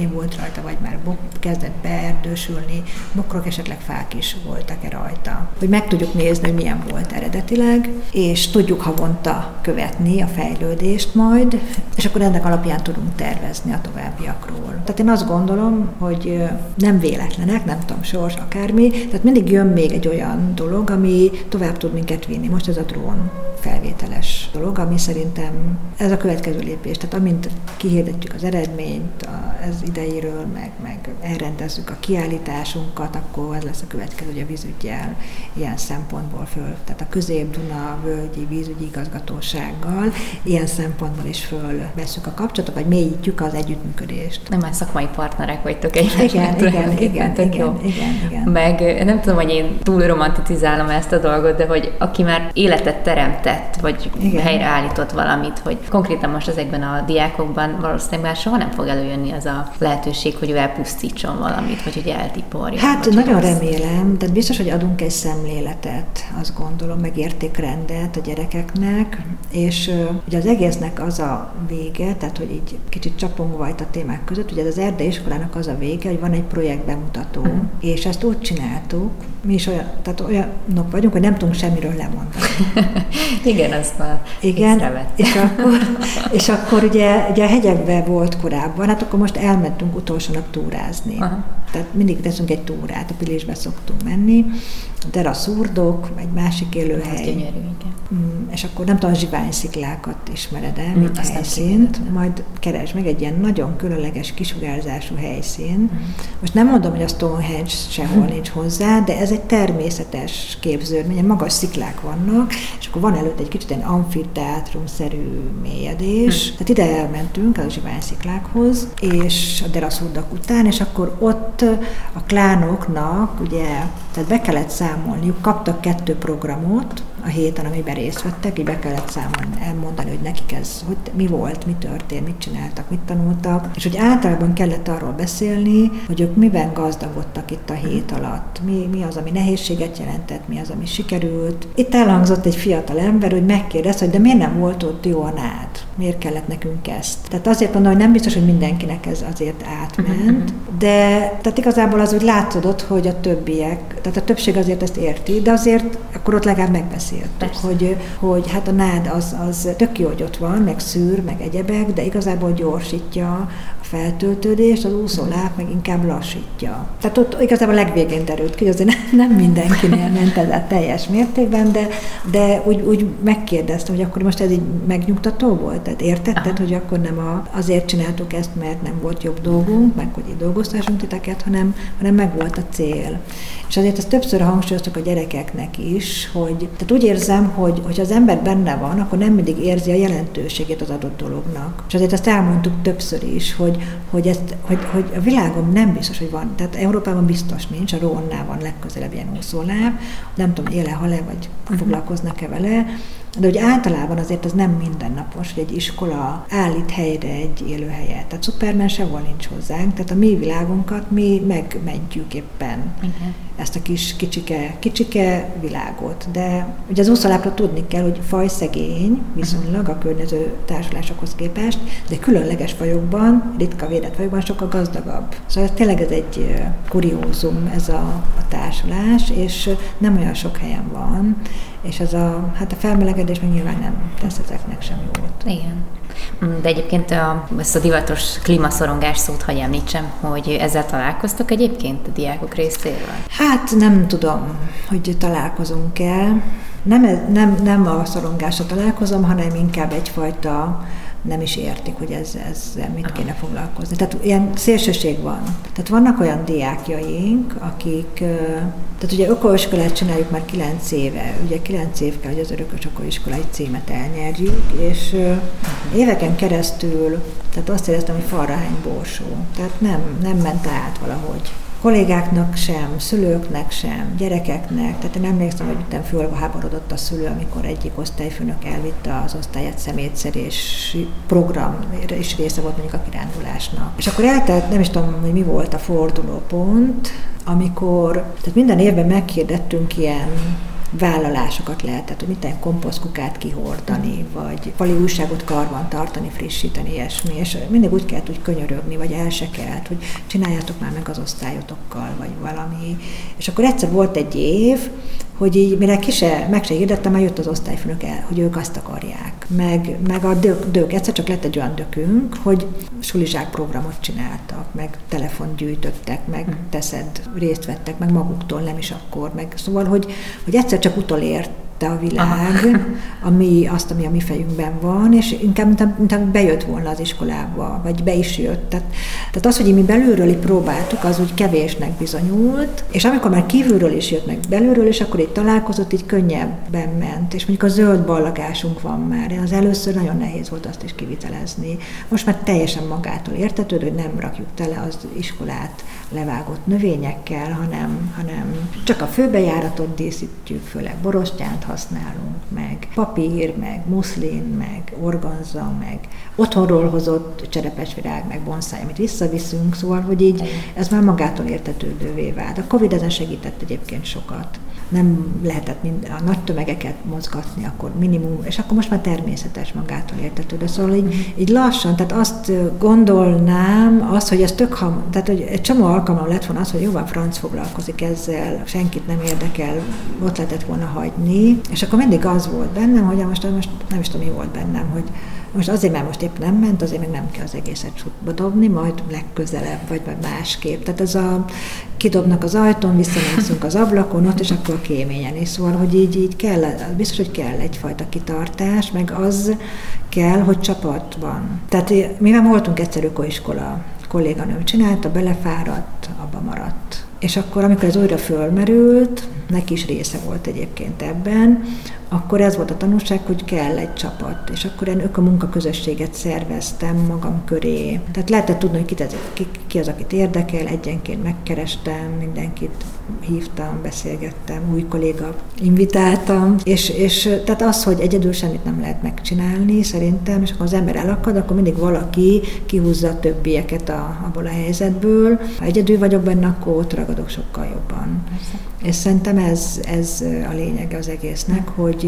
Speaker 3: nádgyékén volt rajta, vagy már bok, kezdett beerdősülni, bokrok, esetleg fák is voltak-e rajta. Hogy meg tudjuk nézni, hogy milyen volt eredetileg, és tudjuk havonta követni a fejlődést majd, és akkor ennek alapján tudunk tervezni a továbbiakról. Tehát én azt gondolom, hogy nem véletlenek, nem tudom, sors, akármi, tehát mindig jön még egy olyan dolog, ami tovább tud minket vinni. Most ez a drón felvételes dolog, ami szerintem ez a következő lépés. Tehát amint kihirdetjük az eredményt ez idejéről, meg, meg elrendezzük a kiállításunkat, akkor ez lesz a következő, hogy a vízügyel ilyen szempontból föl, tehát a Közép-Duna völgyi vízügyi igazgatósággal ilyen szempontból is fölveszünk a kapcsolatot, vagy mélyítjük az együttműködést.
Speaker 2: Nem már szakmai partnerek vagytok
Speaker 3: egy Igen, igen, igen, igen, igen, jó. igen, igen.
Speaker 2: Meg nem tudom, hogy én túl romantizálom ezt a dolgot, de hogy aki már életet teremtett, tett, vagy Igen. helyreállított valamit, hogy konkrétan most ezekben a diákokban valószínűleg már soha nem fog előjönni az a lehetőség, hogy ő elpusztítson valamit, vagy hogy eltiporja.
Speaker 3: Hát nagyon az... remélem, tehát biztos, hogy adunk egy szemléletet, azt gondolom, meg értékrendet a gyerekeknek, és ugye az egésznek az a vége, tehát hogy így kicsit csapunk vajt a témák között, ugye az erdei iskolának az a vége, hogy van egy projekt bemutató, uh-huh. és ezt úgy csináltuk, mi is olyan, tehát olyanok vagyunk, hogy nem tudunk semmiről lemondani.
Speaker 2: Igen, azt már
Speaker 3: Igen, és akkor, és akkor ugye, ugye a hegyekben volt korábban, hát akkor most elmentünk utolsó nap túrázni. Aha. Tehát mindig teszünk egy túrát, a Pilisbe szoktunk menni, de a szurdok, egy másik élőhely. Ez
Speaker 2: gyönyörű, igen.
Speaker 3: Mm, és akkor nem tudom, a zsivány sziklákat ismered-e, mm, mint helyszínt, majd keresd meg egy ilyen nagyon különleges kisugárzású helyszín. Mm. Most nem mondom, hogy a Stonehenge sehol nincs hozzá, de ez egy természetes képződmény, magas sziklák vannak, és akkor van előtt egy kicsit egy amfiteátrum-szerű mélyedés. Hmm. Tehát ide elmentünk a zsiványsziklákhoz, és a deraszurdak után, és akkor ott a klánoknak ugye, tehát be kellett számolniuk, kaptak kettő programot, a héten, amiben részt vettek, így be kellett számolni, hogy nekik ez, hogy mi volt, mi történt, mit csináltak, mit tanultak, és hogy általában kellett arról beszélni, hogy ők miben gazdagodtak itt a hét alatt, mi, mi az, ami nehézséget jelentett, mi az, ami sikerült. Itt elhangzott egy fiatal ember, hogy megkérdezte, hogy de miért nem volt ott jó a nád? Miért kellett nekünk ezt? Tehát azért mondom, hogy nem biztos, hogy mindenkinek ez azért átment, de tehát igazából az úgy látszódott, hogy a többiek, tehát a többség azért ezt érti, de azért akkor ott legalább megbeszél beszéltük, hogy, hogy hát a nád az, az tök jó, hogy ott van, meg szűr, meg egyebek, de igazából gyorsítja feltöltődést, az úszóláp meg inkább lassítja. Tehát ott igazából a legvégén derült ki, azért nem mindenkinél ment ez a teljes mértékben, de, de úgy, úgy megkérdeztem, hogy akkor most ez így megnyugtató volt? Tehát értetted, Aha. hogy akkor nem a, azért csináltuk ezt, mert nem volt jobb dolgunk, meg hogy így dolgoztassunk titeket, hanem, hanem meg volt a cél. És azért ezt többször hangsúlyoztuk a gyerekeknek is, hogy tehát úgy érzem, hogy, hogy az ember benne van, akkor nem mindig érzi a jelentőségét az adott dolognak. És azért ezt elmondtuk többször is, hogy hogy, hogy, ezt, hogy, hogy a világon nem biztos, hogy van. Tehát Európában biztos nincs, a Rónnál van legközelebb ilyen úszóláb, nem tudom, éle, hal-e, vagy uh-huh. foglalkoznak-e vele, de hogy általában azért az nem mindennapos, hogy egy iskola állít helyre egy élőhelyet. Tehát Superman sehol nincs hozzánk, tehát a mi világunkat mi megmentjük éppen. Igen. Ezt a kis kicsike, kicsike világot. De ugye az úszolápra tudni kell, hogy fajszegény viszonylag a környező társulásokhoz képest, de különleges fajokban, ritka védett fajokban sokkal gazdagabb. Szóval tényleg ez egy kuriózum ez a, a társulás, és nem olyan sok helyen van, és ez a, hát a felmelegedés meg nyilván nem tesz ezeknek sem jót.
Speaker 2: Igen. De egyébként a, ezt a divatos klímaszorongás szót hagy említsem, hogy ezzel találkoztok egyébként a diákok részéről?
Speaker 3: Hát nem tudom, hogy találkozunk-e. Nem, nem, nem a szorongásra találkozom, hanem inkább egyfajta nem is értik, hogy ez, ezzel mit kéne foglalkozni. Tehát ilyen szélsőség van. Tehát vannak olyan diákjaink, akik, tehát ugye ökoiskolát csináljuk már kilenc éve, ugye kilenc év kell, hogy az örökös ökoiskolai címet elnyerjük, és éveken keresztül, tehát azt éreztem, hogy falra hány borsó. Tehát nem, nem ment át valahogy kollégáknak sem, szülőknek sem, gyerekeknek. Tehát én emlékszem, hogy utána fölháborodott a szülő, amikor egyik osztályfőnök elvitte az osztályát szemétszerés program, és része volt mondjuk a kirándulásnak. És akkor eltelt, nem is tudom, hogy mi volt a fordulópont, amikor, tehát minden évben meghirdettünk ilyen vállalásokat lehetett, hogy mit komposztkukát kihordani, vagy fali újságot karban tartani, frissíteni, ilyesmi, és mindig úgy kellett úgy könyörögni, vagy el se kellett, hogy csináljátok már meg az osztályotokkal, vagy valami. És akkor egyszer volt egy év, hogy így, mire ki se, meg se hirdettem, már jött az osztályfőnök el, hogy ők azt akarják. Meg, meg a dök, dök, egyszer csak lett egy olyan dökünk, hogy sulizsák programot csináltak, meg telefont gyűjtöttek, meg hm. teszed, részt vettek, meg maguktól nem is akkor, meg szóval, hogy, hogy egyszer csak utolért a világ, ami, azt, ami a mi fejünkben van, és inkább, mint, mint bejött volna az iskolába, vagy be is jött. Tehát, tehát az, hogy mi belülről próbáltuk, az úgy kevésnek bizonyult, és amikor már kívülről is jött meg belülről, és akkor itt találkozott, így könnyebben ment, és mondjuk a zöld ballagásunk van már. Az először nagyon nehéz volt azt is kivitelezni. Most már teljesen magától értetődő, hogy nem rakjuk tele az iskolát levágott növényekkel, hanem, hanem csak a főbejáratot díszítjük, főleg borostyánt használunk, meg papír, meg muszlin, meg organza, meg otthonról hozott cserepesvirág, meg bonszáj, amit visszaviszünk, szóval, hogy így ez már magától értetődővé vált. A Covid ezen segített egyébként sokat nem lehetett mind, a nagy tömegeket mozgatni, akkor minimum, és akkor most már természetes magától értetődő. Szóval így, így lassan, tehát azt gondolnám, az, hogy ez tök ham, tehát hogy egy csomó alkalom lett volna az, hogy jóval franc foglalkozik ezzel, senkit nem érdekel, ott lehetett volna hagyni, és akkor mindig az volt bennem, hogy most, most nem is tudom, mi volt bennem, hogy most azért, mert most épp nem ment, azért még nem kell az egészet csutba dobni, majd legközelebb, vagy majd másképp. Tehát ez a kidobnak az ajtón, visszamászunk az ablakon, ott, és akkor kéményen is. Szóval, hogy így, így kell, biztos, hogy kell egyfajta kitartás, meg az kell, hogy csapat van. Tehát mivel voltunk egyszerű iskola, kolléganőm csinálta, belefáradt, abba maradt. És akkor, amikor ez újra fölmerült, neki is része volt egyébként ebben, akkor ez volt a tanulság, hogy kell egy csapat, és akkor én a közösséget szerveztem magam köré. Tehát lehetett tudni, hogy ki, ki, ki az, akit érdekel, egyenként megkerestem, mindenkit hívtam, beszélgettem, új kolléga invitáltam, és, és tehát az, hogy egyedül semmit nem lehet megcsinálni, szerintem, és akkor az ember elakad, akkor mindig valaki kihúzza a többieket a, abból a helyzetből. Ha egyedül vagyok benne, akkor ott ragadok sokkal jobban. Persze. És szerintem ez, ez a lényege az egésznek, hogy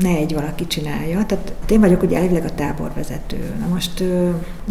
Speaker 3: ne egy valaki csinálja. Tehát én vagyok ugye elvileg a táborvezető. Na most,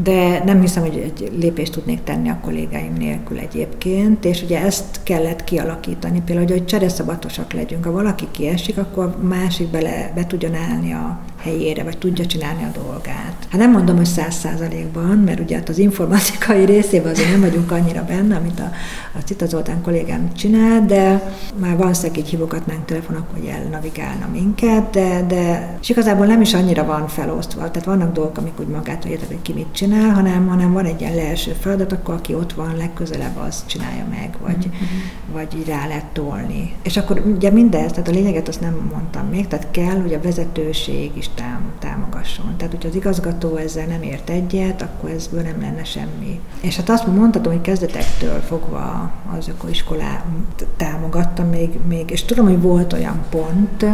Speaker 3: de nem hiszem, hogy egy lépést tudnék tenni a kollégáim nélkül egyébként, és ugye ezt kellett kialakítani. Például, hogy csereszabatosak legyünk. Ha valaki kiesik, akkor másik bele, be tudjon állni a helyére, vagy tudja csinálni a dolgát. Hát nem mondom, hogy száz százalékban, mert ugye hát az informatikai részében azért nem vagyunk annyira benne, amit a, a Cita Zoltán kollégám csinál, de már valószínűleg így hívogatnánk telefonok, hogy elnavigálna minket, de, de és igazából nem is annyira van felosztva. Tehát vannak dolgok, amik úgy magától értek, hogy ki mit csinál, hanem, hanem van egy ilyen leelső feladat, akkor aki ott van legközelebb, az csinálja meg, vagy, mm-hmm. vagy így rá lehet tolni. És akkor ugye mindez, tehát a lényeget azt nem mondtam még, tehát kell, hogy a vezetőség is támogasson. Tehát, hogyha az igazgató ezzel nem ért egyet, akkor ezből nem lenne semmi. És hát azt mondhatom, hogy kezdetektől fogva az ökoiskolá támogattam még, még, és tudom, hogy volt olyan pont,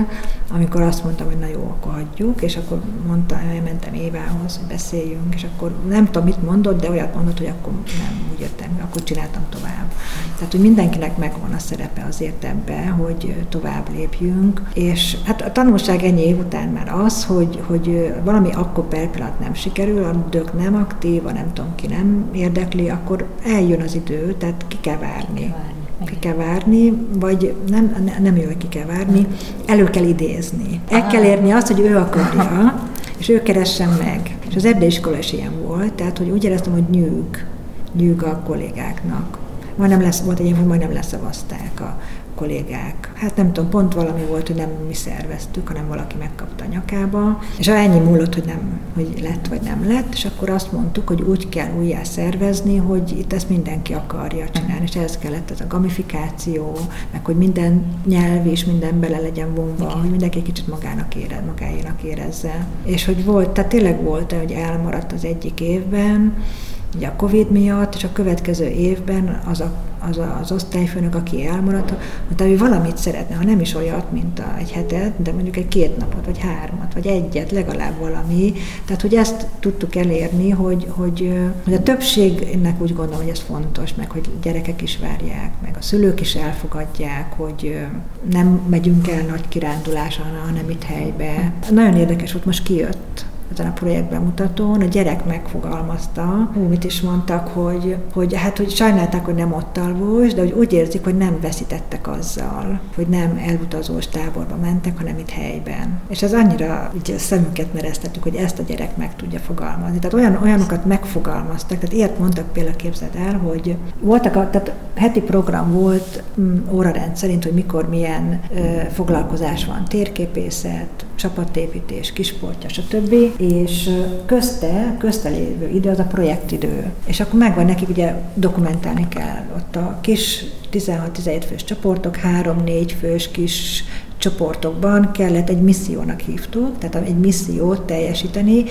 Speaker 3: amikor azt mondtam, hogy na jó, akkor hagyjuk, és akkor mondta, elmentem Évához, hogy beszéljünk, és akkor nem tudom, mit mondott, de olyat mondott, hogy akkor nem úgy jöttem, akkor csináltam tovább. Tehát, hogy mindenkinek megvan a szerepe azért ebbe, hogy tovább lépjünk, és hát a tanulság ennyi év után már az, hogy, hogy valami akkor per pillanat nem sikerül, a dök nem aktív, a nem tudom ki nem érdekli, akkor eljön az idő, tehát ki kell várni. Ki kell várni, vagy nem, nem jó, hogy ki kell várni, elő kell idézni. El kell érni azt, hogy ő akarja, és ő keressen meg. És az erdeiskola is ilyen volt, tehát hogy úgy éreztem, hogy nyűg, nyűg a kollégáknak. Majdnem lesz, volt egy ilyen, hogy majdnem leszavazták a kollégák. Hát nem tudom, pont valami volt, hogy nem mi szerveztük, hanem valaki megkapta a nyakába, és ennyi múlott, hogy nem, hogy lett vagy nem lett, és akkor azt mondtuk, hogy úgy kell újjá szervezni, hogy itt ezt mindenki akarja csinálni, és ehhez kellett ez a gamifikáció, meg hogy minden nyelv és minden bele legyen vonva, Igen. hogy mindenki egy kicsit magának érez, magáénak érezze. És hogy volt, tehát tényleg volt, hogy elmaradt az egyik évben, ugye a Covid miatt, és a következő évben az a, az, a, az osztályfőnök, aki elmaradt, mondta, hogy valamit szeretne, ha nem is olyat, mint a, egy hetet, de mondjuk egy két napot, vagy hármat, vagy egyet, legalább valami. Tehát, hogy ezt tudtuk elérni, hogy, hogy, hogy a többségnek úgy gondolom, hogy ez fontos, meg hogy gyerekek is várják, meg a szülők is elfogadják, hogy nem megyünk el nagy kirándulásra, hanem itt helybe. Nagyon érdekes volt, most kijött ezen a projektbemutatón, a gyerek megfogalmazta, hú, mit is mondtak, hogy, hogy hát, hogy sajnálták, hogy nem ott alvós, de hogy úgy érzik, hogy nem veszítettek azzal, hogy nem elutazós táborba mentek, hanem itt helyben. És ez annyira ugye a szemüket mereztettük, hogy ezt a gyerek meg tudja fogalmazni. Tehát olyan, olyanokat megfogalmaztak, tehát ilyet mondtak például képzeld el, hogy voltak, a, tehát heti program volt mm, órarend szerint, hogy mikor milyen ö, foglalkozás van, térképészet, csapatépítés, kisportja, stb. És közte, közte lévő idő az a projektidő. És akkor megvan nekik, ugye dokumentálni kell ott a kis 16-17 fős csoportok, 3-4 fős kis csoportokban kellett egy missziónak hívtuk, tehát egy missziót teljesíteni,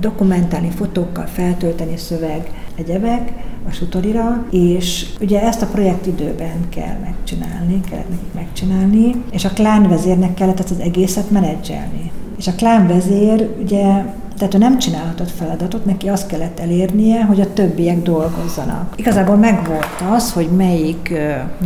Speaker 3: dokumentálni, fotókkal feltölteni szöveg, egyebek a sutorira, és ugye ezt a projektidőben kell megcsinálni, kellett nekik megcsinálni, és a klánvezérnek kellett ezt az egészet menedzselni. És a klánvezér ugye tehát ő nem csinálhatott feladatot, neki azt kellett elérnie, hogy a többiek dolgozzanak. Igazából megvolt az, hogy melyik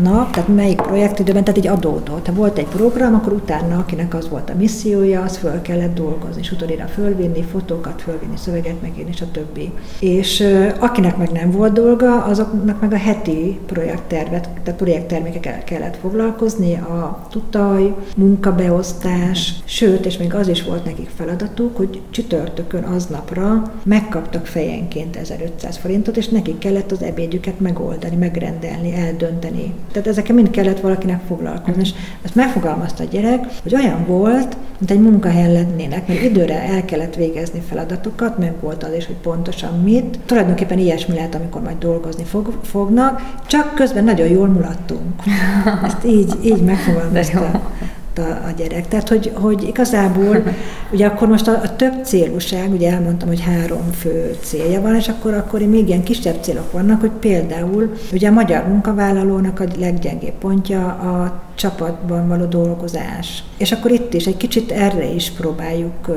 Speaker 3: nap, tehát melyik projektidőben, tehát egy adódott. Ha volt egy program, akkor utána, akinek az volt a missziója, az föl kellett dolgozni, és utoljára fölvinni fotókat, fölvinni szöveget, megírni, és a többi. És akinek meg nem volt dolga, azoknak meg a heti projekttervet, tehát projekttermékekkel kellett foglalkozni, a tutaj, munkabeosztás, sőt, és még az is volt nekik feladatuk, hogy csütörtök csütörtökön aznapra megkaptak fejenként 1500 forintot, és nekik kellett az ebédjüket megoldani, megrendelni, eldönteni. Tehát ezekkel mind kellett valakinek foglalkozni. És ezt megfogalmazta a gyerek, hogy olyan volt, mint egy munkahelyen lennének, mert időre el kellett végezni feladatokat, meg volt az is, hogy pontosan mit. Tulajdonképpen ilyesmi lehet, amikor majd dolgozni fog, fognak, csak közben nagyon jól mulattunk. Ezt így, így megfogalmazta a, a gyerek. Tehát, hogy, hogy igazából, ugye akkor most a, a több célúság, ugye elmondtam, hogy három fő célja van, és akkor, akkor még ilyen kisebb célok vannak, hogy például ugye a magyar munkavállalónak a leggyengébb pontja a csapatban való dolgozás. És akkor itt is egy kicsit erre is próbáljuk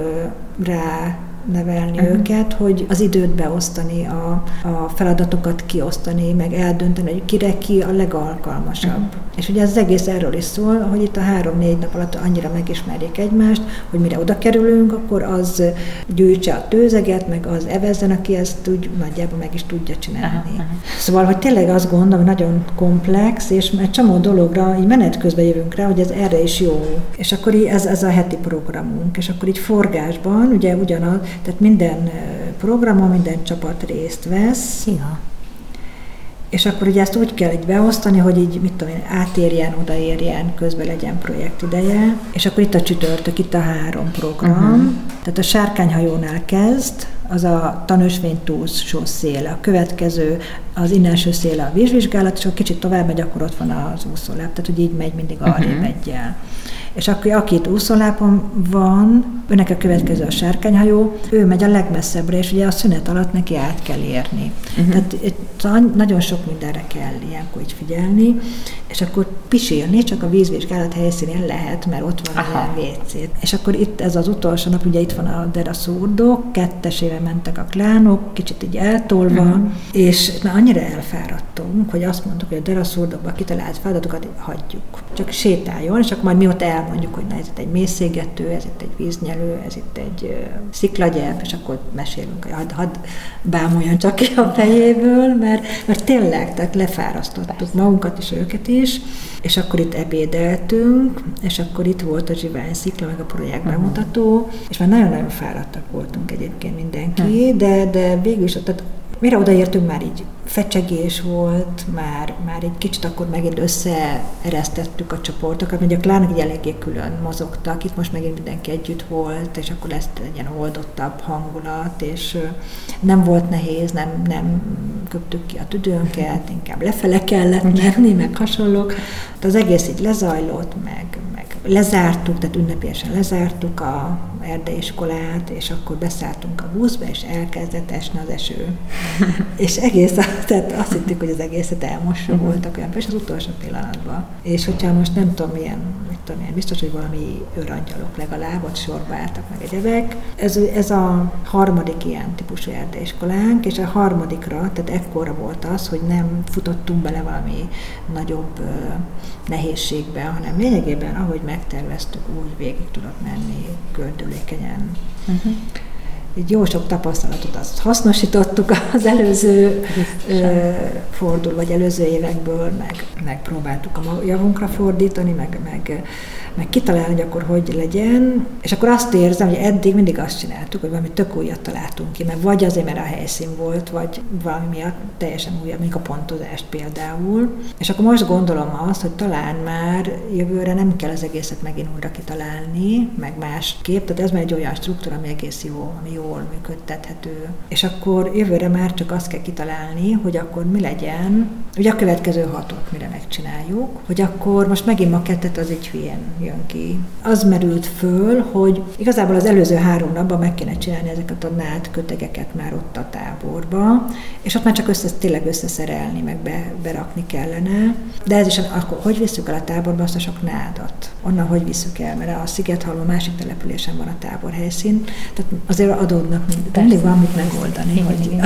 Speaker 3: rá nevelni uh-huh. őket, hogy az időt beosztani, a, a feladatokat kiosztani, meg eldönteni, hogy kire ki a legalkalmasabb. Uh-huh. És ugye ez az egész erről is szól, hogy itt a három-négy nap alatt annyira megismerjék egymást, hogy mire oda kerülünk, akkor az gyűjtse a tőzeget, meg az evezzen, aki ezt úgy nagyjából meg is tudja csinálni. Uh-huh. Szóval, hogy tényleg azt gondolom, hogy nagyon komplex, és egy csomó dologra így menet közben jövünk rá, hogy ez erre is jó. És akkor így ez, ez a heti programunk. És akkor így forgásban, ugye ugyanaz, tehát minden programon minden csapat részt vesz. Ja. És akkor ugye ezt úgy kell így beosztani, hogy így, mit tudom én, átérjen, odaérjen, közben legyen projektideje. És akkor itt a csütörtök, itt a három program. Uh-huh. Tehát a sárkányhajónál kezd, az a tanúsvény túlsó széle. A következő az innenső széle a vízvizsgálat, és akkor kicsit tovább megy, akkor ott van az úszóláp. Tehát, hogy így megy mindig arra uh-huh. egyel És akkor, aki itt úszolápon van, őnek a következő a sárkányhajó, ő megy a legmesszebbre, és ugye a szünet alatt neki át kell érni. Uh-huh. Tehát itt nagyon sok mindenre kell ilyenkor így figyelni, és akkor pisilni csak a vízvizsgálat helyszínén lehet, mert ott van Aha. a WC. És akkor itt ez az utolsó nap, ugye itt van a deraszúrdó, kettesével mentek a klánok, kicsit így eltolva, uh-huh. és már annyira elfáradtunk, hogy azt mondtuk, hogy a deraszúrdóba kitalált feladatokat hagyjuk. Csak sétáljon, és akkor majd mi ott elmondjuk, hogy na, ez itt egy mészégető, ez itt egy víznyelő, ez itt egy sziklagyep, és akkor mesélünk, hogy hadd, hadd bámuljon csak ki a fejéből, mert, mert tényleg, tehát lefárasztottuk Persze. magunkat is, őket is, és akkor itt ebédeltünk, és akkor itt volt a zsivány szikla, meg a projekt uh-huh. bemutató, és már nagyon-nagyon fáradtak voltunk egyébként mindenki, uh-huh. de, de végül is, tehát mire odaértünk, már így fecsegés volt, már, már egy kicsit akkor megint összeeresztettük a csoportokat, mert a klánok így eléggé külön mozogtak, itt most megint mindenki együtt volt, és akkor lesz egy ilyen oldottabb hangulat, és nem volt nehéz, nem, nem köptük ki a tüdőnket, inkább lefele kellett menni, meg hasonlók. Az egész így lezajlott, meg, meg lezártuk, tehát ünnepélyesen lezártuk a iskolát, és akkor beszálltunk a buszba, és elkezdett esni az eső. és egész, tehát azt hittük, hogy az egészet elmossa uh-huh. voltak olyan, és az utolsó pillanatban. És hogyha most nem tudom, milyen, mit tudom, milyen biztos, hogy valami őrangyalok legalább, ott sorba álltak meg egyebek. Ez, ez a harmadik ilyen típusú iskolánk, és a harmadikra, tehát ekkora volt az, hogy nem futottunk bele valami nagyobb uh, nehézségbe, hanem lényegében, ahogy megterveztük, úgy végig tudott menni gördülékenyen. Uh-huh. Így jó sok tapasztalatot azt hasznosítottuk az előző ö, fordul, vagy előző évekből, meg, meg próbáltuk a javunkra fordítani, meg, meg meg kitalálni, hogy akkor hogy legyen, és akkor azt érzem, hogy eddig mindig azt csináltuk, hogy valami tök újat találtunk ki, mert vagy azért, mert a helyszín volt, vagy valami miatt teljesen újabb, mint a pontozást például. És akkor most gondolom azt, hogy talán már jövőre nem kell az egészet megint újra kitalálni, meg másképp, tehát ez már egy olyan struktúra, ami egész jó, ami jól működtethető. És akkor jövőre már csak azt kell kitalálni, hogy akkor mi legyen, ugye a következő hatot mire megcsináljuk, hogy akkor most megint ma kettet az egy hülyén jön ki. Az merült föl, hogy igazából az előző három napban meg kéne csinálni ezeket a nád kötegeket már ott a táborba, és ott már csak össze, tényleg összeszerelni, meg be, berakni kellene. De ez is, akkor hogy visszük el a táborba azt a sok nádat? Onnan hogy visszük el? Mert a Szigethalom a másik településen van a tábor helyszín, tehát azért adódnak, mindig van mit megoldani, igen, hogy igen.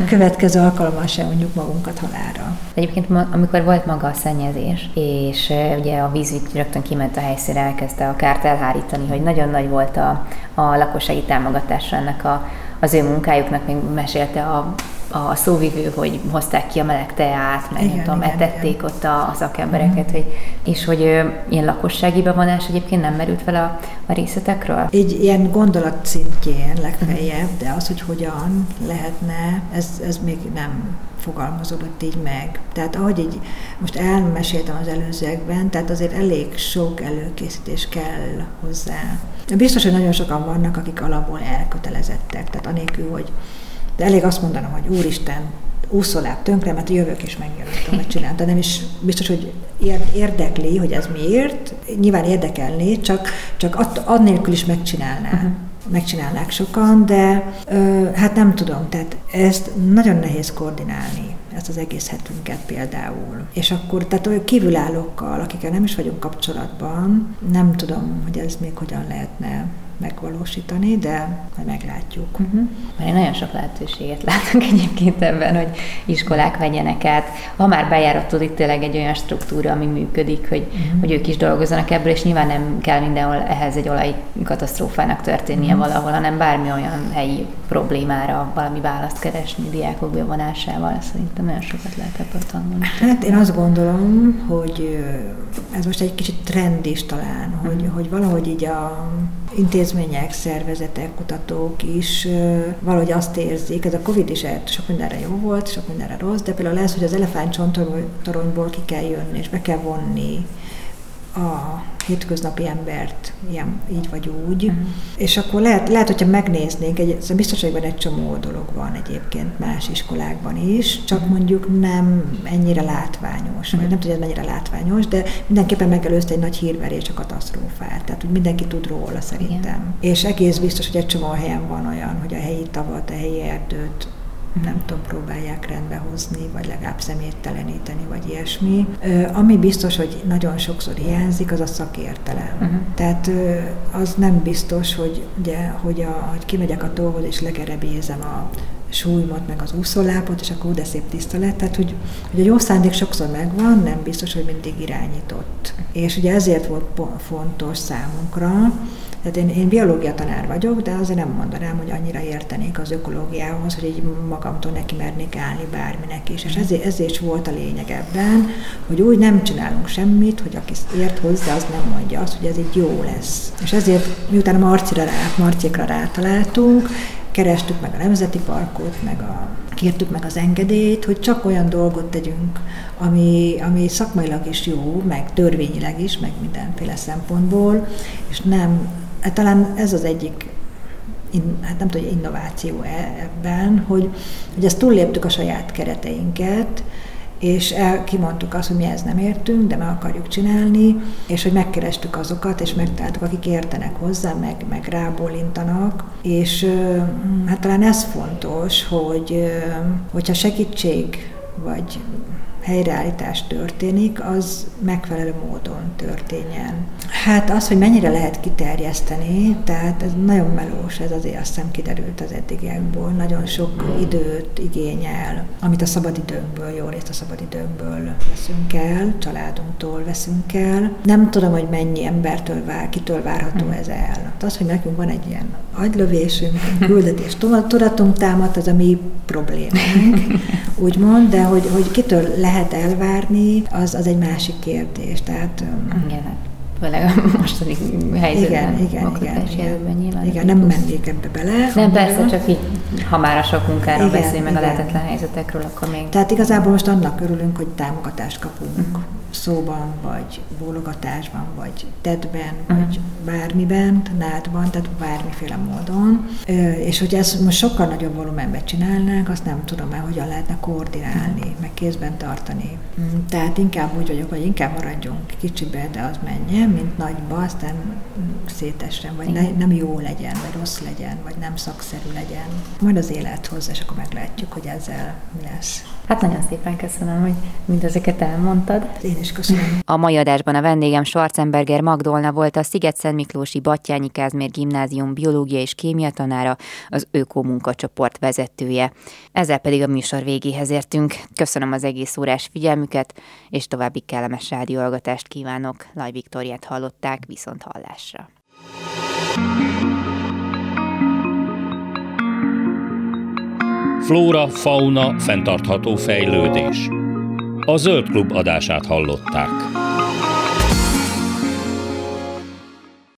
Speaker 3: a következő alkalommal sem mondjuk magunkat halára.
Speaker 2: Egyébként amikor volt maga a szennyezés, és ugye a vízügy rögtön kiment a helyszínre elkezdte a kárt elhárítani, hogy nagyon nagy volt a, a lakossági támogatásra ennek a, az ő munkájuknak, még mesélte a, a szóvivő, hogy hozták ki a meleg teát, meg igen, nem tudom, igen, etették igen. ott a, a szakembereket, uh-huh. hogy, és hogy ö, ilyen lakossági bevonás egyébként nem merült fel a, a részletekről?
Speaker 3: Egy ilyen gondolat szintjén legfeljebb, de az, hogy hogyan lehetne, ez, ez még nem fogalmazódott így meg. Tehát ahogy így most elmeséltem az előzőekben, tehát azért elég sok előkészítés kell hozzá. Biztos, hogy nagyon sokan vannak, akik alapból elkötelezettek, tehát anélkül, hogy de elég azt mondanom, hogy úristen, úszolák tönkre, mert jövök és megjelentem, hogy csinálom. De nem is biztos, hogy érdekli, hogy ez miért. Nyilván érdekelni, csak, csak att, annélkül is megcsinálná. Uh-huh megcsinálnák sokan, de ö, hát nem tudom, tehát ezt nagyon nehéz koordinálni, ezt az egész hetünket például. És akkor, tehát olyan kívülállókkal, akikkel nem is vagyunk kapcsolatban, nem tudom, hogy ez még hogyan lehetne megvalósítani, de majd meglátjuk. Uh-huh.
Speaker 2: Mert én nagyon sok lehetőséget látok egyébként ebben, hogy iskolák vegyenek át. Ha már bejáratod itt tényleg egy olyan struktúra, ami működik, hogy, uh-huh. hogy ők is dolgozzanak ebből, és nyilván nem kell mindenhol ehhez egy olaj katasztrófának történnie uh-huh. valahol, hanem bármi olyan helyi problémára valami választ keresni diákok bevonásával. Szerintem nagyon sokat lehet ebből tanulni.
Speaker 3: Hát én azt gondolom, hogy ez most egy kicsit trend is talán, hogy, uh-huh. hogy valahogy így a intézmények, szervezetek, kutatók is valahogy azt érzik, ez a Covid is sok mindenre jó volt, sok mindenre rossz, de például ez, hogy az elefántcsontoronyból ki kell jönni, és be kell vonni a hétköznapi embert ilyen, így vagy úgy. Uh-huh. És akkor lehet, lehet, hogyha megnéznénk, egy, szóval biztos, hogy egy csomó dolog van egyébként más iskolákban is, csak uh-huh. mondjuk nem ennyire látványos, uh-huh. vagy nem tudja, mennyire látványos, de mindenképpen megelőzte egy nagy hírverés a katasztrófát. Tehát, hogy mindenki tud róla szerintem. Igen. És egész biztos, hogy egy csomó helyen van olyan, hogy a helyi tavat, a helyi erdőt nem tudom, próbálják rendbe hozni, vagy legalább szemétteleníteni, vagy ilyesmi. Ami biztos, hogy nagyon sokszor hiányzik, az a szakértelem. Uh-huh. Tehát az nem biztos, hogy, ugye, hogy, a, hogy kimegyek a tóhoz, és legerebézem a súlymat, meg az úszólápot, és akkor de szép tiszta lett. Tehát, hogy, hogy a jó szándék sokszor megvan, nem biztos, hogy mindig irányított. És ugye ezért volt fontos számunkra, tehát én, én biológia tanár vagyok, de azért nem mondanám, hogy annyira értenék az ökológiához, hogy így magamtól neki mernék állni bárminek is. És ezért, ezért is volt a lényeg ebben, hogy úgy nem csinálunk semmit, hogy aki ért hozzá, az nem mondja azt, hogy ez így jó lesz. És ezért miután Marcira rá, Marcikra rátaláltunk, kerestük meg a Nemzeti Parkot, meg a, kértük meg az engedélyt, hogy csak olyan dolgot tegyünk, ami, ami szakmailag is jó, meg törvényileg is, meg mindenféle szempontból, és nem hát talán ez az egyik in, hát nem tudom, hogy innováció e, ebben, hogy, hogy ezt túlléptük a saját kereteinket, és el, kimondtuk azt, hogy mi ezt nem értünk, de meg akarjuk csinálni, és hogy megkerestük azokat, és megtaláltuk, akik értenek hozzá, meg, meg rábólintanak, és hát talán ez fontos, hogy hogyha segítség vagy helyreállítás történik, az megfelelő módon történjen. Hát az, hogy mennyire lehet kiterjeszteni, tehát ez nagyon melós, ez azért azt hiszem kiderült az eddigiekből, nagyon sok időt igényel, amit a szabadidőnkből, jó részt a szabadidőnkből veszünk el, családunktól veszünk el. Nem tudom, hogy mennyi embertől vár, kitől várható ez el. Az, hogy nekünk van egy ilyen agylövésünk, küldetés, tudatunk támad, az a mi problémánk, úgymond, de hogy, hogy kitől lehet elvárni, az, az egy másik kérdés. Tehát,
Speaker 2: igen, hát főleg a mostani helyzetben.
Speaker 3: Igen, igen, igen. Igen, nyilván igen nem mennék ebbe bele.
Speaker 2: Nem, persze, csak így, ha már a sok munkáról beszél, meg igen. a lehetetlen helyzetekről, akkor még...
Speaker 3: Tehát igazából most annak örülünk, hogy támogatást kapunk. Uh-huh szóban, vagy bólogatásban, vagy tedben, uh-huh. vagy bármiben, nádban, tehát bármiféle módon. És hogy ezt most sokkal nagyobb volumenben csinálnánk, azt nem tudom el, hogyan lehetne koordinálni, uh-huh. meg kézben tartani. Mm, tehát inkább úgy vagyok, hogy inkább maradjunk kicsibe, de az menjen, mint nagyba, aztán szétesen, vagy ne, nem jó legyen, vagy rossz legyen, vagy nem szakszerű legyen. Majd az élet hozzá, és akkor meglátjuk, hogy ezzel mi lesz.
Speaker 2: Hát nagyon szépen köszönöm, hogy mindezeket elmondtad.
Speaker 3: Én is köszönöm.
Speaker 2: A mai adásban a vendégem Schwarzenberger Magdolna volt a Sziget-Szent Miklósi Battyányi Kázmér Gimnázium biológia és kémia tanára, az Öko munkacsoport vezetője. Ezzel pedig a műsor végéhez értünk. Köszönöm az egész órás figyelmüket, és további kellemes rádióalgatást kívánok. Laj Viktoriát hallották, viszont hallásra.
Speaker 1: Flóra, fauna, fenntartható fejlődés. A Zöld Klub adását hallották.